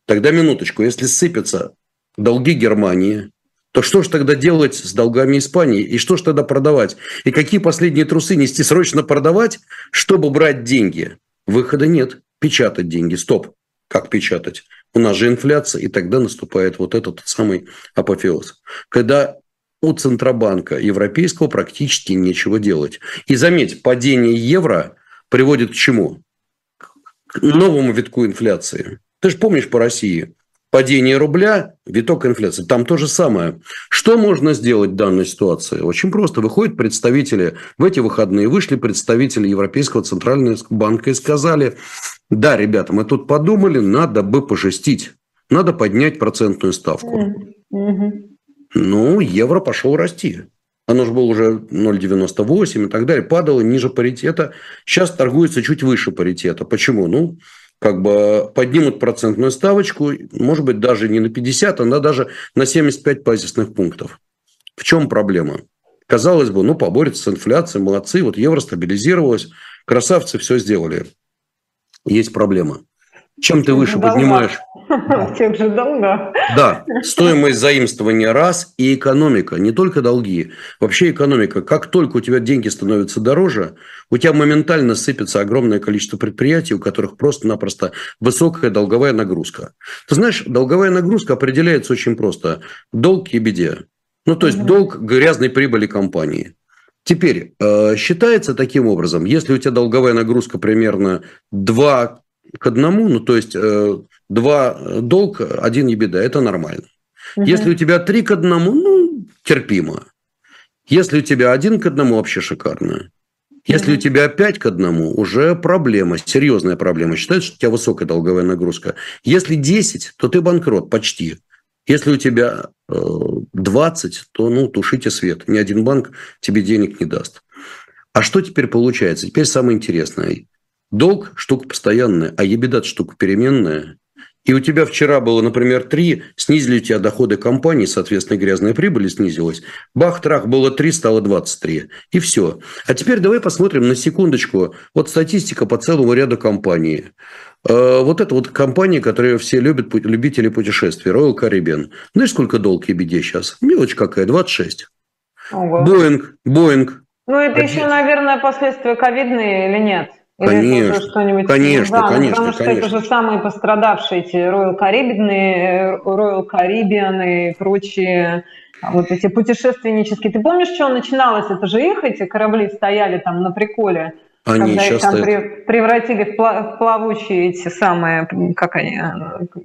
Тогда минуточку, если сыпятся долги Германии, то что же тогда делать с долгами Испании? И что же тогда продавать? И какие последние трусы нести срочно продавать, чтобы брать деньги? Выхода нет. Печатать деньги. Стоп. Как печатать? У нас же инфляция, и тогда наступает вот этот самый апофеоз. Когда у Центробанка европейского практически нечего делать. И заметь, падение евро приводит к чему? К новому витку инфляции. Ты же помнишь по России, падение рубля, виток инфляции. Там то же самое. Что можно сделать в данной ситуации? Очень просто. Выходят представители, в эти выходные вышли представители Европейского центрального банка и сказали, да, ребята, мы тут подумали, надо бы пожестить. Надо поднять процентную ставку. Ну, евро пошел расти. Оно же было уже 0,98 и так далее. Падало ниже паритета. Сейчас торгуется чуть выше паритета. Почему? Ну, как бы поднимут процентную ставочку, может быть, даже не на 50, а даже на 75 базисных пунктов. В чем проблема? Казалось бы, ну, поборются с инфляцией, молодцы, вот евро стабилизировалось, красавцы все сделали. Есть проблема. Чем ты выше Долга. поднимаешь? Тех же долгах. Да, стоимость заимствования раз и экономика, не только долги. Вообще экономика. Как только у тебя деньги становятся дороже, у тебя моментально сыпется огромное количество предприятий, у которых просто-напросто высокая долговая нагрузка. Ты знаешь, долговая нагрузка определяется очень просто. Долг и беде. Ну, то есть угу. долг грязной прибыли компании. Теперь, э, считается таким образом, если у тебя долговая нагрузка примерно 2 к одному, ну то есть э, два долг, один ебеда, это нормально. Угу. Если у тебя три к одному, ну терпимо. Если у тебя один к одному, вообще шикарно. Если у тебя пять к одному, уже проблема, серьезная проблема. Считают, что у тебя высокая долговая нагрузка. Если 10, то ты банкрот почти. Если у тебя 20, то ну, тушите свет. Ни один банк тебе денег не даст. А что теперь получается? Теперь самое интересное. Долг – штука постоянная, а ебедат – штука переменная. И у тебя вчера было, например, 3, снизили у тебя доходы компании, соответственно, грязная прибыль снизилась. Бах-трах было 3, стало 23. И все. А теперь давай посмотрим на секундочку. Вот статистика по целому ряду компаний. Э, вот это вот компания, которую все любят, любители путешествий, Royal Caribbean. Знаешь, сколько долг ебеде сейчас? Мелочь какая, 26. Боинг, Боинг. Ну, это еще, наверное, последствия ковидные или нет? Или конечно, конечно, да, конечно, потому что конечно. это же самые пострадавшие эти Royal Caribbean, Royal Caribbean и прочие вот эти путешественнические. Ты помнишь, что начиналось? Это же их эти корабли стояли там на приколе. Они когда их там при, превратили в, в плавучие эти самые, как они,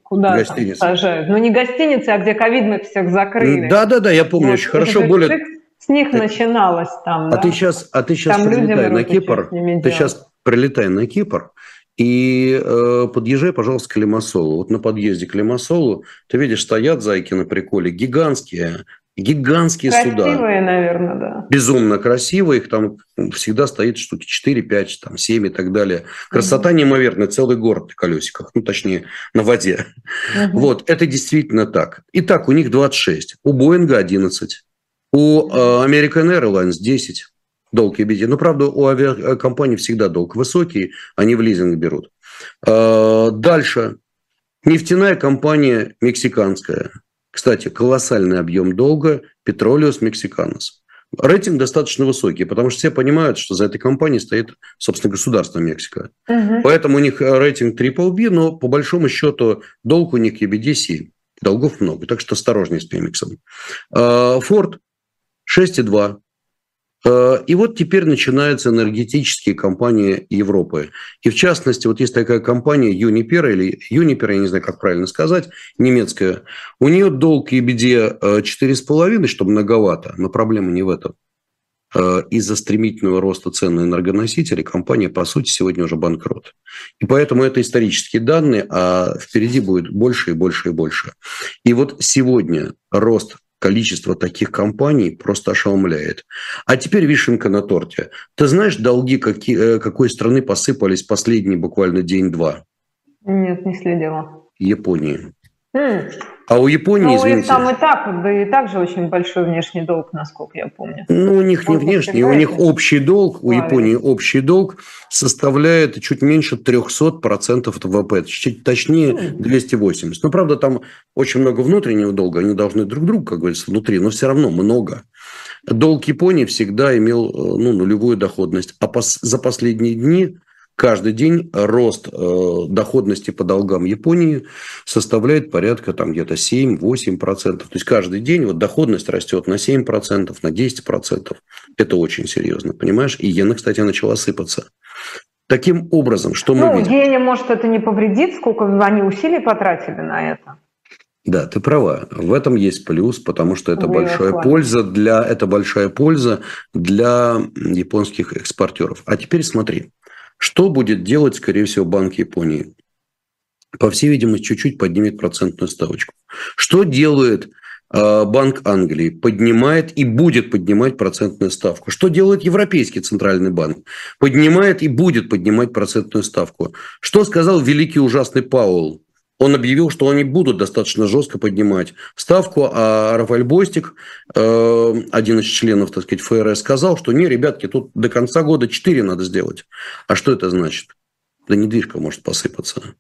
куда там сажают? Ну, не гостиницы, а где ковидных всех закрыли. Да-да-да, я помню вот, очень хорошо. Более... С них начиналось там, А да? ты сейчас, а ты сейчас там прилетай на Кипр, ты сейчас прилетай на Кипр, и э, подъезжай, пожалуйста, к Лимассолу. Вот на подъезде к Лимассолу ты видишь, стоят зайки на приколе, гигантские, гигантские красивые, суда. Красивые, наверное, да. Безумно красивые, их там всегда стоит штуки 4, 5, там, 7 и так далее. Красота угу. неимоверная, целый город на колесиках, ну, точнее, на воде. Угу. Вот, это действительно так. Итак, у них 26, у Боинга 11, у э, American Airlines 10 долг беде. Но, правда, у авиакомпаний всегда долг высокий, они в лизинг берут. Э, дальше. Нефтяная компания мексиканская. Кстати, колоссальный объем долга Петролиус Мексиканос. Рейтинг достаточно высокий, потому что все понимают, что за этой компанией стоит, собственно, государство Мексика. Угу. Поэтому у них рейтинг Triple B, но по большому счету долг у них EBD Долгов много, так что осторожнее с Пемиксом. Форд 6,2. Э, и вот теперь начинаются энергетические компании Европы. И в частности, вот есть такая компания Uniper, или Uniper, я не знаю, как правильно сказать, немецкая. У нее долг EBD 4,5, что многовато, но проблема не в этом. Э, из-за стремительного роста цен на энергоносители компания, по сути, сегодня уже банкрот. И поэтому это исторические данные, а впереди будет больше и больше и больше. И вот сегодня рост количество таких компаний просто ошеломляет. А теперь вишенка на торте. Ты знаешь, долги какие, э, какой страны посыпались последний буквально день-два? Нет, не следила. Японии. А у Японии, ну, извините... там и так, да и так же очень большой внешний долг, насколько я помню. Ну, у них не внешний, у них общий долг, у Японии общий долг составляет чуть меньше 300% ВВП, чуть, точнее 280. Но, правда, там очень много внутреннего долга, они должны друг другу, как говорится, внутри, но все равно много. Долг Японии всегда имел э, ну, нулевую доходность, а пос, за последние дни каждый день рост э, доходности по долгам Японии составляет порядка там где-то 7-8%. То есть каждый день вот доходность растет на 7%, на 10%. Это очень серьезно, понимаешь? И иена, кстати, начала сыпаться. Таким образом, что мы ну, видим? иене, может, это не повредит, сколько они усилий потратили на это? Да, ты права. В этом есть плюс, потому что это большая польза для это большая польза для японских экспортеров. А теперь смотри. Что будет делать, скорее всего, Банк Японии? По всей видимости, чуть-чуть поднимет процентную ставочку. Что делает э, Банк Англии? Поднимает и будет поднимать процентную ставку. Что делает Европейский Центральный банк? Поднимает и будет поднимать процентную ставку. Что сказал великий ужасный Пауэлл? Он объявил, что они будут достаточно жестко поднимать ставку, а Рафаэль Бостик, э, один из членов, так сказать, ФРС, сказал, что не, ребятки, тут до конца года 4 надо сделать. А что это значит? Да недвижка может посыпаться.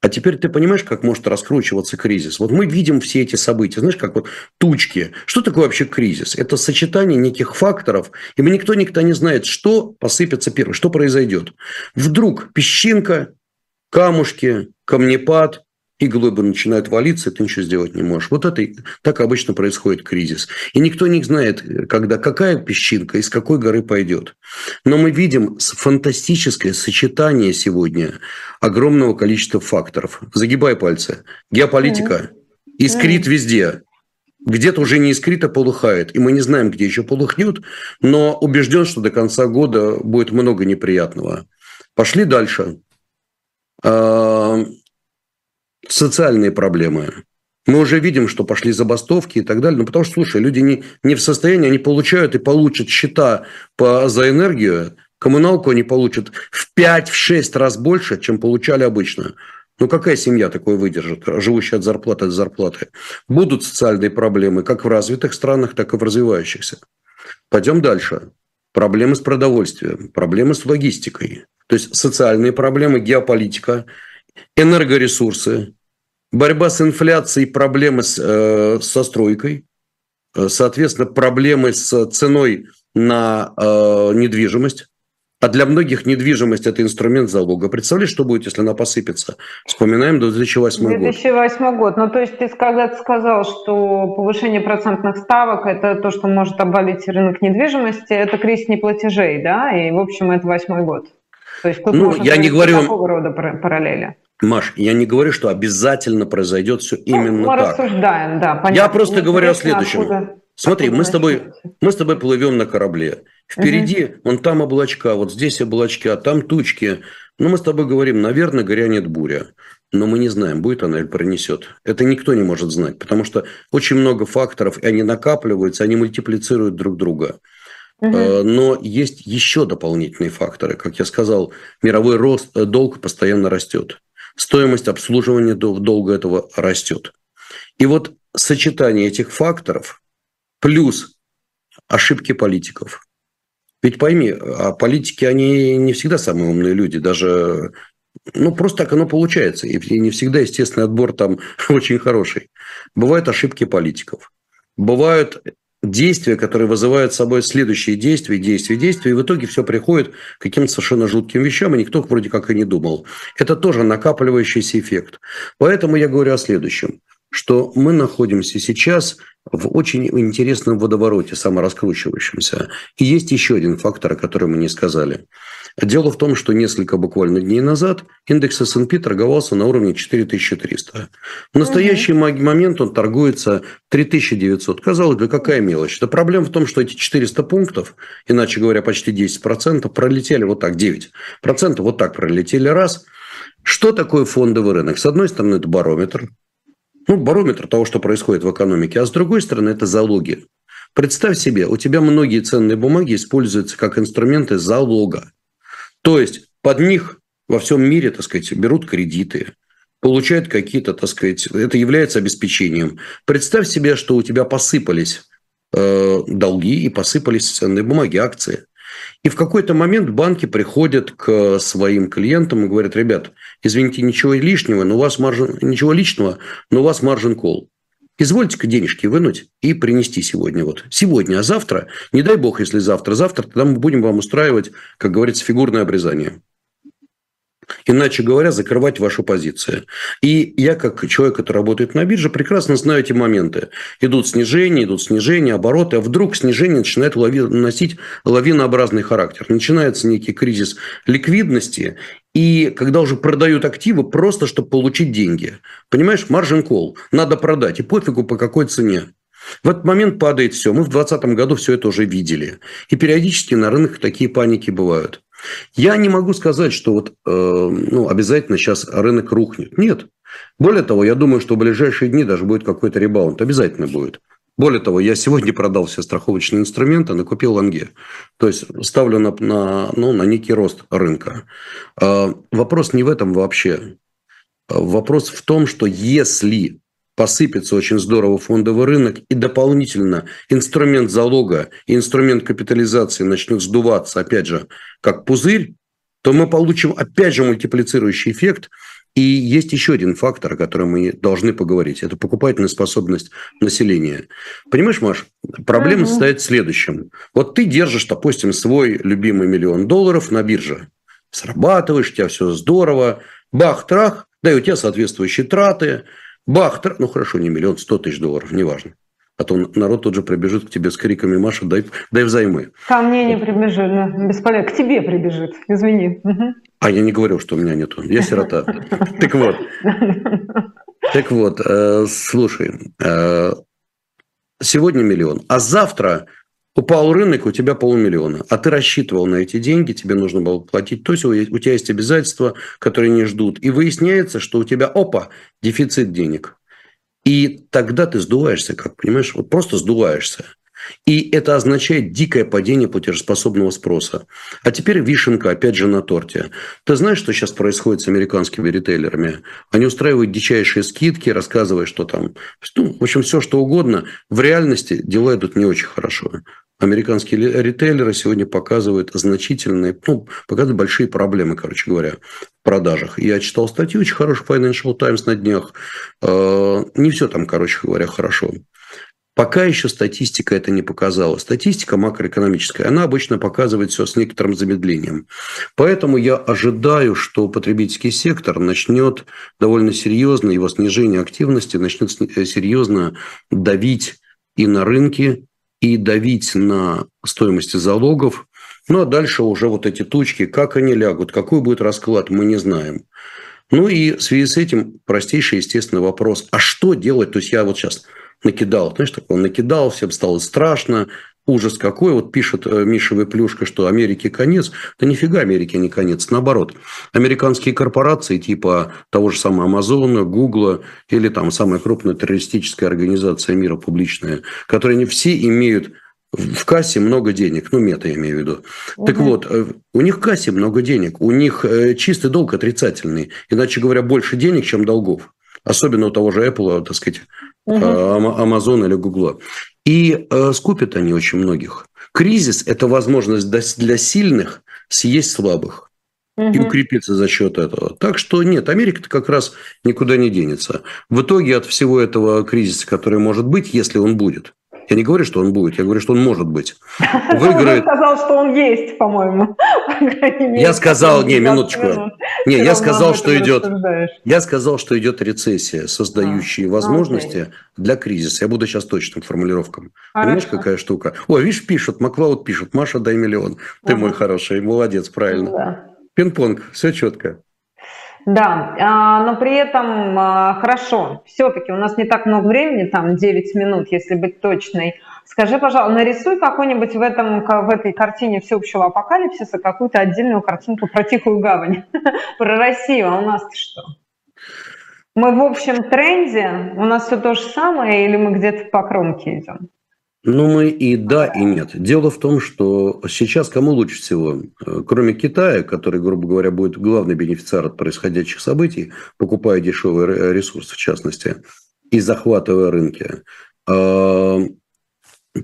А теперь ты понимаешь, как может раскручиваться кризис? Вот мы видим все эти события, знаешь, как вот тучки. Что такое вообще кризис? Это сочетание неких факторов, и мы никто никто не знает, что посыпется первым, что произойдет. Вдруг песчинка, камушки, камнепад, и глыбы начинают валиться, и ты ничего сделать не можешь. Вот это так обычно происходит кризис. И никто не знает, когда какая песчинка из какой горы пойдет. Но мы видим фантастическое сочетание сегодня огромного количества факторов. Загибай пальцы. Геополитика искрит везде. Где-то уже не искрит, а полыхает. И мы не знаем, где еще полыхнет, но убежден, что до конца года будет много неприятного. Пошли дальше социальные проблемы. Мы уже видим, что пошли забастовки и так далее. Ну, потому что, слушай, люди не, не в состоянии, они получают и получат счета по, за энергию, коммуналку они получат в 5-6 раз больше, чем получали обычно. Ну, какая семья такое выдержит, живущая от зарплаты до зарплаты? Будут социальные проблемы как в развитых странах, так и в развивающихся. Пойдем дальше. Проблемы с продовольствием, проблемы с логистикой. То есть социальные проблемы, геополитика, энергоресурсы, борьба с инфляцией, проблемы с, э, со стройкой, э, соответственно, проблемы с ценой на э, недвижимость. А для многих недвижимость – это инструмент залога. Представляешь, что будет, если она посыпется? Вспоминаем 2008 год. 2008 год. Ну, то есть ты когда-то сказал, что повышение процентных ставок – это то, что может обвалить рынок недвижимости, это кризис неплатежей, да? И, в общем, это восьмой год. То есть тут ну, я не говорю... такого рода параллели. Маш, я не говорю, что обязательно произойдет все ну, именно мы так. Мы рассуждаем, да. Понятно. Я просто говорю о следующем. Откуда... Смотри, мы с, тобой, мы с тобой плывем на корабле. Впереди, угу. вон там облачка, вот здесь облачки, а там тучки. Но мы с тобой говорим, наверное, грянет буря. Но мы не знаем, будет она или пронесет. Это никто не может знать, потому что очень много факторов, и они накапливаются, они мультиплицируют друг друга. Угу. Но есть еще дополнительные факторы. Как я сказал, мировой рост, э, долг постоянно растет. Стоимость обслуживания долга этого растет. И вот сочетание этих факторов плюс ошибки политиков. Ведь пойми, а политики, они не всегда самые умные люди, даже ну, просто так оно получается. И не всегда естественный отбор там очень хороший. Бывают ошибки политиков. Бывают действия, которые вызывают собой следующие действия, действия, действия, и в итоге все приходит к каким-то совершенно жутким вещам, и никто вроде как и не думал. Это тоже накапливающийся эффект. Поэтому я говорю о следующем, что мы находимся сейчас в очень интересном водовороте, самораскручивающемся. И есть еще один фактор, о котором мы не сказали. Дело в том, что несколько буквально дней назад индекс S&P торговался на уровне 4300. В настоящий угу. момент он торгуется 3900. Казалось бы, какая мелочь. Да проблема в том, что эти 400 пунктов, иначе говоря, почти 10%, пролетели вот так, 9%, вот так пролетели раз. Что такое фондовый рынок? С одной стороны, это барометр, ну, барометр того, что происходит в экономике, а с другой стороны, это залоги. Представь себе, у тебя многие ценные бумаги используются как инструменты залога. То есть под них во всем мире, так сказать, берут кредиты, получают какие-то, так сказать, это является обеспечением. Представь себе, что у тебя посыпались э, долги и посыпались ценные бумаги, акции. И в какой-то момент банки приходят к своим клиентам и говорят, ребят, извините, ничего лишнего, но у вас маржин, ничего личного, но у вас маржин кол. Извольте-ка денежки вынуть и принести сегодня. Вот. Сегодня, а завтра, не дай бог, если завтра, завтра, тогда мы будем вам устраивать, как говорится, фигурное обрезание. Иначе говоря, закрывать вашу позицию. И я, как человек, который работает на бирже, прекрасно знаю эти моменты. Идут снижения, идут снижения, обороты, а вдруг снижение начинает лови... носить лавинообразный характер. Начинается некий кризис ликвидности, и когда уже продают активы, просто чтобы получить деньги. Понимаешь, маржин кол. Надо продать. И пофигу по какой цене. В этот момент падает все. Мы в 2020 году все это уже видели. И периодически на рынках такие паники бывают. Я не могу сказать, что вот, э, ну, обязательно сейчас рынок рухнет. Нет. Более того, я думаю, что в ближайшие дни даже будет какой-то ребаунд. Обязательно будет. Более того, я сегодня продал все страховочные инструменты, накупил лонге. То есть ставлю на, на, ну, на некий рост рынка. Э, вопрос не в этом вообще. Вопрос в том, что если посыпется очень здорово фондовый рынок, и дополнительно инструмент залога и инструмент капитализации начнет сдуваться, опять же, как пузырь, то мы получим, опять же, мультиплицирующий эффект. И есть еще один фактор, о котором мы должны поговорить. Это покупательная способность населения. Понимаешь, Маш, проблема угу. состоит в следующем. Вот ты держишь, допустим, свой любимый миллион долларов на бирже. Срабатываешь, у тебя все здорово. Бах-трах, да и у тебя соответствующие траты – Бах, ну хорошо, не миллион, сто тысяч долларов, неважно. А то народ тут же прибежит к тебе с криками «Маша, дай, дай взаймы». Ко мне не прибежит, да, бесполезно. К тебе прибежит, извини. А я не говорил, что у меня нету. Я сирота. Так вот. Так вот, э, слушай, э, сегодня миллион, а завтра Упал рынок, у тебя полмиллиона, а ты рассчитывал на эти деньги, тебе нужно было платить. То есть у тебя есть обязательства, которые не ждут. И выясняется, что у тебя, опа, дефицит денег. И тогда ты сдуваешься, как понимаешь, вот просто сдуваешься. И это означает дикое падение платежеспособного спроса. А теперь вишенка, опять же, на торте. Ты знаешь, что сейчас происходит с американскими ритейлерами? Они устраивают дичайшие скидки, рассказывая, что там... Ну, в общем, все, что угодно. В реальности дела идут не очень хорошо. Американские ритейлеры сегодня показывают значительные, ну, показывают большие проблемы, короче говоря, в продажах. Я читал статью очень хорошую Financial Times на днях. Э, не все там, короче говоря, хорошо. Пока еще статистика это не показала. Статистика макроэкономическая, она обычно показывает все с некоторым замедлением. Поэтому я ожидаю, что потребительский сектор начнет довольно серьезно, его снижение активности начнет э, серьезно давить и на рынки, и давить на стоимости залогов. Ну, а дальше уже вот эти точки, как они лягут, какой будет расклад, мы не знаем. Ну и в связи с этим простейший, естественный вопрос, а что делать? То есть я вот сейчас накидал, знаешь, такой накидал, всем стало страшно, ужас какой. Вот пишет э, Миша Выплюшка, что Америке конец. Да нифига Америке не конец. Наоборот, американские корпорации типа того же самого Амазона, Гугла или там самая крупная террористическая организация мира публичная, которые они все имеют в кассе много денег, ну, мета я имею в виду. Угу. Так вот, э, у них в кассе много денег, у них э, чистый долг отрицательный, иначе говоря, больше денег, чем долгов. Особенно у того же Apple, так сказать, угу. Amazon или Google. И э, скупят они очень многих. Кризис – это возможность для сильных съесть слабых угу. и укрепиться за счет этого. Так что нет, Америка-то как раз никуда не денется. В итоге от всего этого кризиса, который может быть, если он будет, я не говорю, что он будет, я говорю, что он может быть. Выиграет... Он сказал, что он есть, по-моему. Я сказал, не, минуточку. Не, я сказал, что идет. Я сказал, что идет рецессия, создающая а, возможности для кризиса. Я буду сейчас точным формулировкам. Понимаешь, какая штука? О, видишь, пишут, Маклауд пишут, Маша, дай миллион. Ты мой хороший, молодец, правильно. Пинг-понг, все четко. Да, а, но при этом а, хорошо, все-таки у нас не так много времени, там 9 минут, если быть точной. Скажи, пожалуйста, нарисуй какой-нибудь в, этом, в этой картине всеобщего апокалипсиса какую-то отдельную картинку про Тихую гавань, про Россию, а у нас что? Мы в общем тренде, у нас все то же самое, или мы где-то по кромке идем? Ну, мы и да, и нет. Дело в том, что сейчас кому лучше всего? Э, кроме Китая, который, грубо говоря, будет главный бенефициар от происходящих событий, покупая дешевые ресурсы, в частности, и захватывая рынки.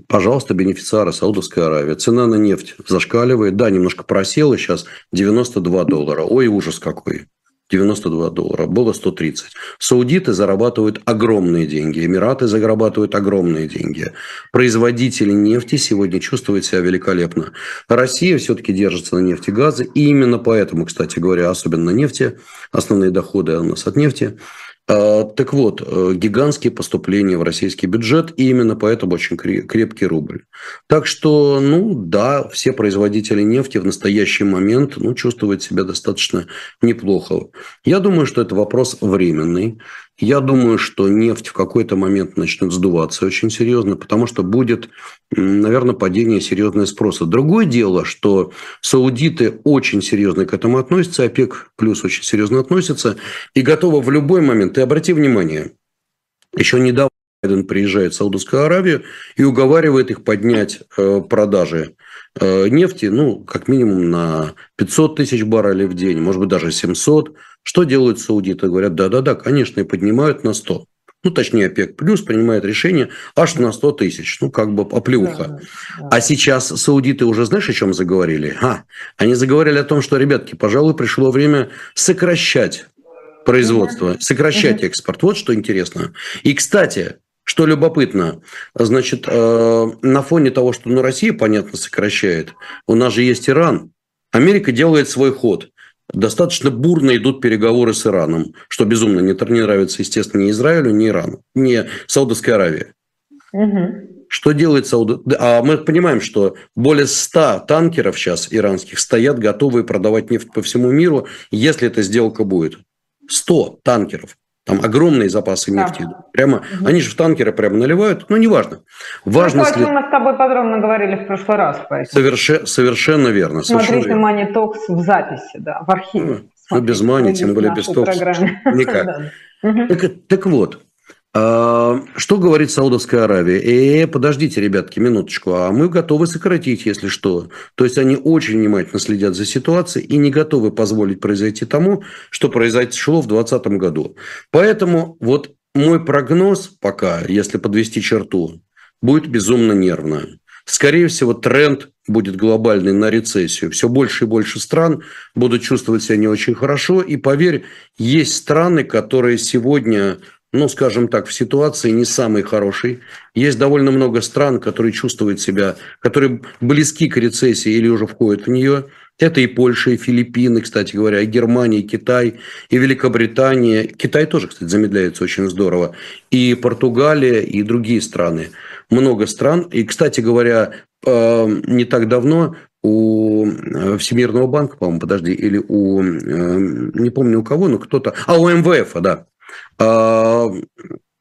Пожалуйста, бенефициары Саудовская Аравия. Цена на нефть зашкаливает. Да, немножко просела сейчас 92 доллара. Ой, ужас какой. 92 доллара, было 130. Саудиты зарабатывают огромные деньги, Эмираты зарабатывают огромные деньги. Производители нефти сегодня чувствуют себя великолепно. Россия все-таки держится на нефти и именно поэтому, кстати говоря, особенно на нефти, основные доходы у нас от нефти – так вот, э, гигантские поступления в российский бюджет, и именно поэтому очень крепкий рубль. Так что, ну да, все производители нефти в настоящий момент ну, чувствуют себя достаточно неплохо. Я думаю, что это вопрос временный. Я думаю, что нефть в какой-то момент начнет сдуваться очень серьезно, потому что будет, наверное, падение серьезного спроса. Другое дело, что саудиты очень серьезно к этому относятся, ОПЕК плюс очень серьезно относится и готовы в любой момент. Ты обрати внимание, еще недавно Байден приезжает в Саудовскую Аравию и уговаривает их поднять э, продажи э, нефти, ну, как минимум на 500 тысяч баррелей в день, может быть, даже 700. Что делают саудиты? Говорят, да-да-да, конечно, и поднимают на 100. Ну, точнее, ОПЕК плюс принимает решение аж на 100 тысяч. Ну, как бы оплеуха. Да, да. А сейчас саудиты уже, знаешь, о чем заговорили? А, они заговорили о том, что, ребятки, пожалуй, пришло время сокращать производство, сокращать экспорт. Вот что интересно. И, кстати, что любопытно, значит, э, на фоне того, что ну, Россия, понятно, сокращает, у нас же есть Иран, Америка делает свой ход. Достаточно бурно идут переговоры с Ираном, что безумно не, не нравится, естественно, ни Израилю, ни Ирану, ни Саудовской Аравии. Угу. Что делает Саудовская А мы понимаем, что более 100 танкеров сейчас иранских стоят, готовые продавать нефть по всему миру, если эта сделка будет. 100 танкеров. Там огромные запасы нефти. Да. Прямо, угу. Они же в танкеры прямо наливают, но неважно. Важно, ну, мы с тобой подробно говорили в прошлый раз. Соверше, совершенно верно. Смотрите Money Talks в записи, да, в архиве. Ну, ну без Money, тем более без Talks. Никак. Так, так вот, что говорит Саудовская Аравия? Э, подождите, ребятки, минуточку, а мы готовы сократить, если что. То есть они очень внимательно следят за ситуацией и не готовы позволить произойти тому, что произошло в 2020 году. Поэтому вот мой прогноз пока, если подвести черту, будет безумно нервно. Скорее всего, тренд будет глобальный на рецессию. Все больше и больше стран будут чувствовать себя не очень хорошо. И поверь, есть страны, которые сегодня ну, скажем так, в ситуации не самой хорошей. Есть довольно много стран, которые чувствуют себя, которые близки к рецессии или уже входят в нее. Это и Польша, и Филиппины, кстати говоря, и Германия, и Китай, и Великобритания. Китай тоже, кстати, замедляется очень здорово. И Португалия, и другие страны. Много стран. И, кстати говоря, э, не так давно у э, Всемирного банка, по-моему, подожди, или у, э, не помню у кого, но кто-то, а у МВФ, да,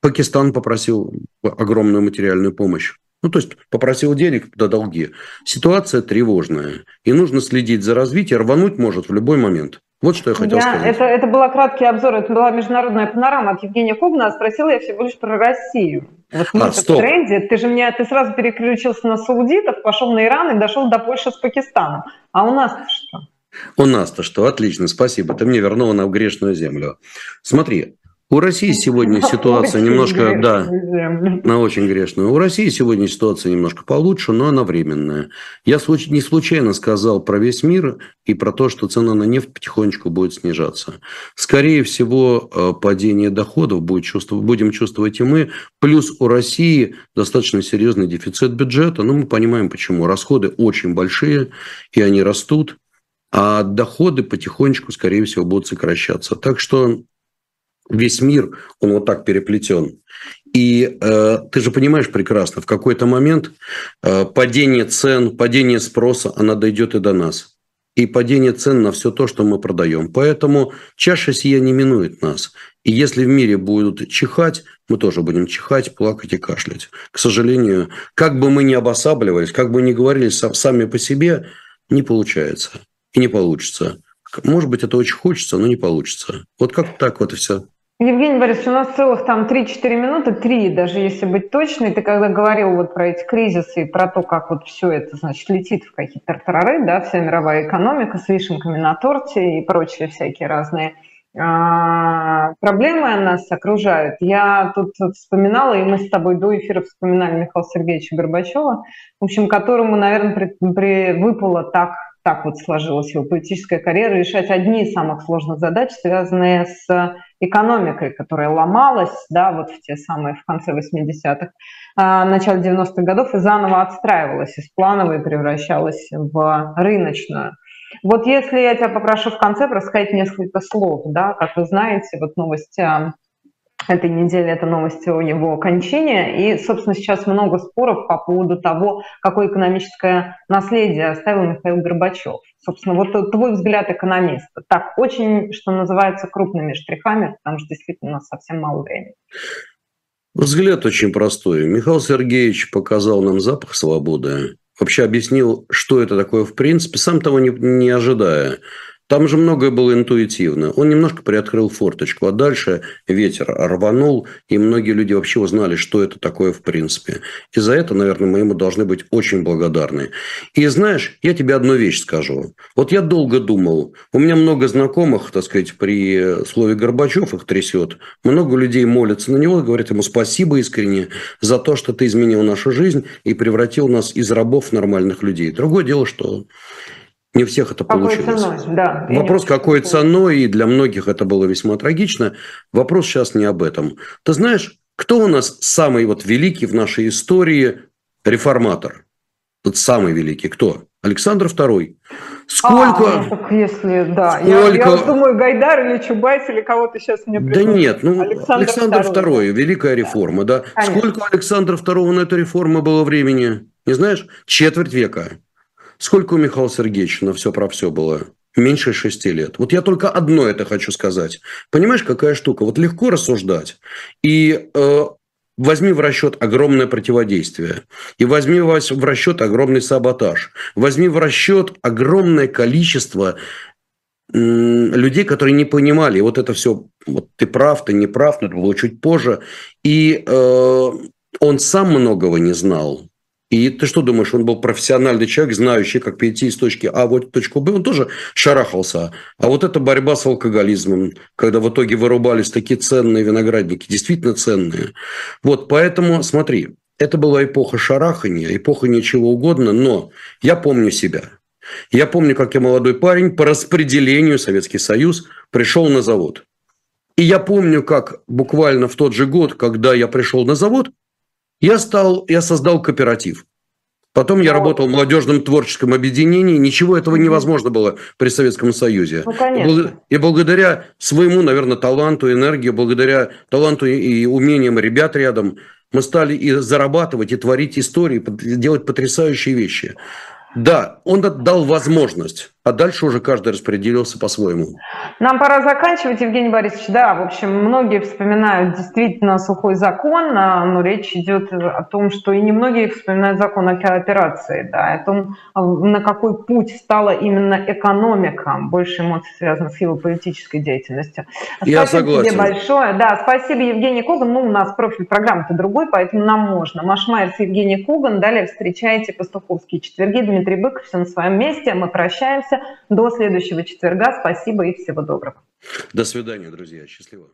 Пакистан попросил огромную материальную помощь. Ну, то есть попросил денег до долги. Ситуация тревожная. И нужно следить за развитием. Рвануть может в любой момент. Вот что я хотел я, сказать. Это, это был краткий обзор, это была международная панорама от Евгения Кубна, а спросила я всего лишь про Россию. Вот мы а, в тренде, ты же меня, ты сразу переключился на саудитов, пошел на Иран и дошел до Польши с Пакистаном. А у нас что? У нас-то что? Отлично, спасибо. Ты мне вернула на грешную землю. Смотри, у России сегодня ситуация немножко, да, на очень грешную. У России сегодня ситуация немножко получше, но она временная. Я не случайно сказал про весь мир и про то, что цена на нефть потихонечку будет снижаться. Скорее всего, э, падение доходов будет чувствовать, будем чувствовать и мы. Плюс у России достаточно серьезный дефицит бюджета. Но мы понимаем, почему. Расходы очень большие, и они растут. А доходы потихонечку, скорее всего, будут сокращаться. Так что весь мир, он вот так переплетен. И э, ты же понимаешь прекрасно, в какой-то момент э, падение цен, падение спроса, она дойдет и до нас. И падение цен на все то, что мы продаем. Поэтому чаша сия не минует нас. И если в мире будут чихать, мы тоже будем чихать, плакать и кашлять. К сожалению, как бы мы ни обосабливались, как бы ни говорили сами по себе, не получается. И не получится. Может быть, это очень хочется, но не получится. Вот как так вот и все. Евгений Борисович, у нас целых там 3-4 минуты, 3 даже если быть точной. Ты когда говорил вот про эти кризисы и про то, как вот все это, значит, летит в какие-то тартарары, да, вся мировая экономика с вишенками на торте и прочие всякие разные а, проблемы нас окружают. Я тут вспоминала, и мы с тобой до эфира вспоминали Михаила Сергеевича Горбачева, в общем, которому, наверное, при, при, выпало так так вот сложилась его политическая карьера, решать одни из самых сложных задач, связанные с экономикой, которая ломалась, да, вот в те самые, в конце 80-х, а, начале 90-х годов, и заново отстраивалась из плановой превращалась в рыночную. Вот если я тебя попрошу в конце рассказать несколько слов, да, как вы знаете, вот новость этой недели это новость о его кончине. И, собственно, сейчас много споров по поводу того, какое экономическое наследие оставил Михаил Горбачев. Собственно, вот твой взгляд экономиста. Так, очень, что называется, крупными штрихами, потому что действительно у нас совсем мало времени. Взгляд очень простой. Михаил Сергеевич показал нам запах свободы. Вообще объяснил, что это такое в принципе, сам того не, не ожидая. Там же многое было интуитивно. Он немножко приоткрыл форточку, а дальше ветер рванул, и многие люди вообще узнали, что это такое в принципе. И за это, наверное, мы ему должны быть очень благодарны. И знаешь, я тебе одну вещь скажу. Вот я долго думал, у меня много знакомых, так сказать, при слове Горбачев их трясет. Много людей молятся на него, говорят ему спасибо искренне за то, что ты изменил нашу жизнь и превратил нас из рабов в нормальных людей. Другое дело, что не у всех это какой получилось. Ценой, да. Вопрос, какой ценой, и для многих это было весьма трагично. Вопрос сейчас не об этом. Ты знаешь, кто у нас самый вот великий в нашей истории реформатор? Вот самый великий кто? Александр II. Сколько? А, ну, так если, да. Сколько... Я, я думаю, Гайдар или Чубайс или кого-то сейчас мне Да нет, ну, Александр, Александр II, II, Великая реформа, да. да. Сколько у Александра II на эту реформу было времени? Не знаешь? Четверть века. Сколько у Михаила Сергеевича на все про все было? Меньше шести лет. Вот я только одно это хочу сказать. Понимаешь, какая штука? Вот легко рассуждать. И э, возьми в расчет огромное противодействие. И возьми в расчет огромный саботаж. Возьми в расчет огромное количество людей, которые не понимали, вот это все, вот ты прав, ты не прав, но это было чуть позже. И э, он сам многого не знал. И ты что думаешь, он был профессиональный человек, знающий, как перейти из точки А в точку Б, он тоже шарахался. А вот эта борьба с алкоголизмом, когда в итоге вырубались такие ценные виноградники, действительно ценные. Вот, поэтому, смотри, это была эпоха шарахания, эпоха ничего угодно, но я помню себя. Я помню, как я молодой парень по распределению Советский Союз пришел на завод. И я помню, как буквально в тот же год, когда я пришел на завод, я, стал, я создал кооператив. Потом я работал в молодежном творческом объединении. Ничего этого невозможно было при Советском Союзе. Ну, конечно. И благодаря своему, наверное, таланту, энергии, благодаря таланту и умениям ребят рядом, мы стали и зарабатывать, и творить истории, делать потрясающие вещи. Да, он дал возможность а дальше уже каждый распределился по-своему. Нам пора заканчивать, Евгений Борисович. Да, в общем, многие вспоминают действительно сухой закон, а, но речь идет о том, что и немногие вспоминают закон о кооперации, да, о том, а, на какой путь стала именно экономика. Больше эмоций связано с его политической деятельностью. Я спасибо согласен. тебе большое. Да, спасибо, Евгений Коган. Ну, у нас профиль программы-то другой, поэтому нам можно. Машмайер с Евгений Коган. Далее встречайте пастуховские четверги. Дмитрий Быков все на своем месте. Мы прощаемся. До следующего четверга. Спасибо и всего доброго. До свидания, друзья. Счастливо.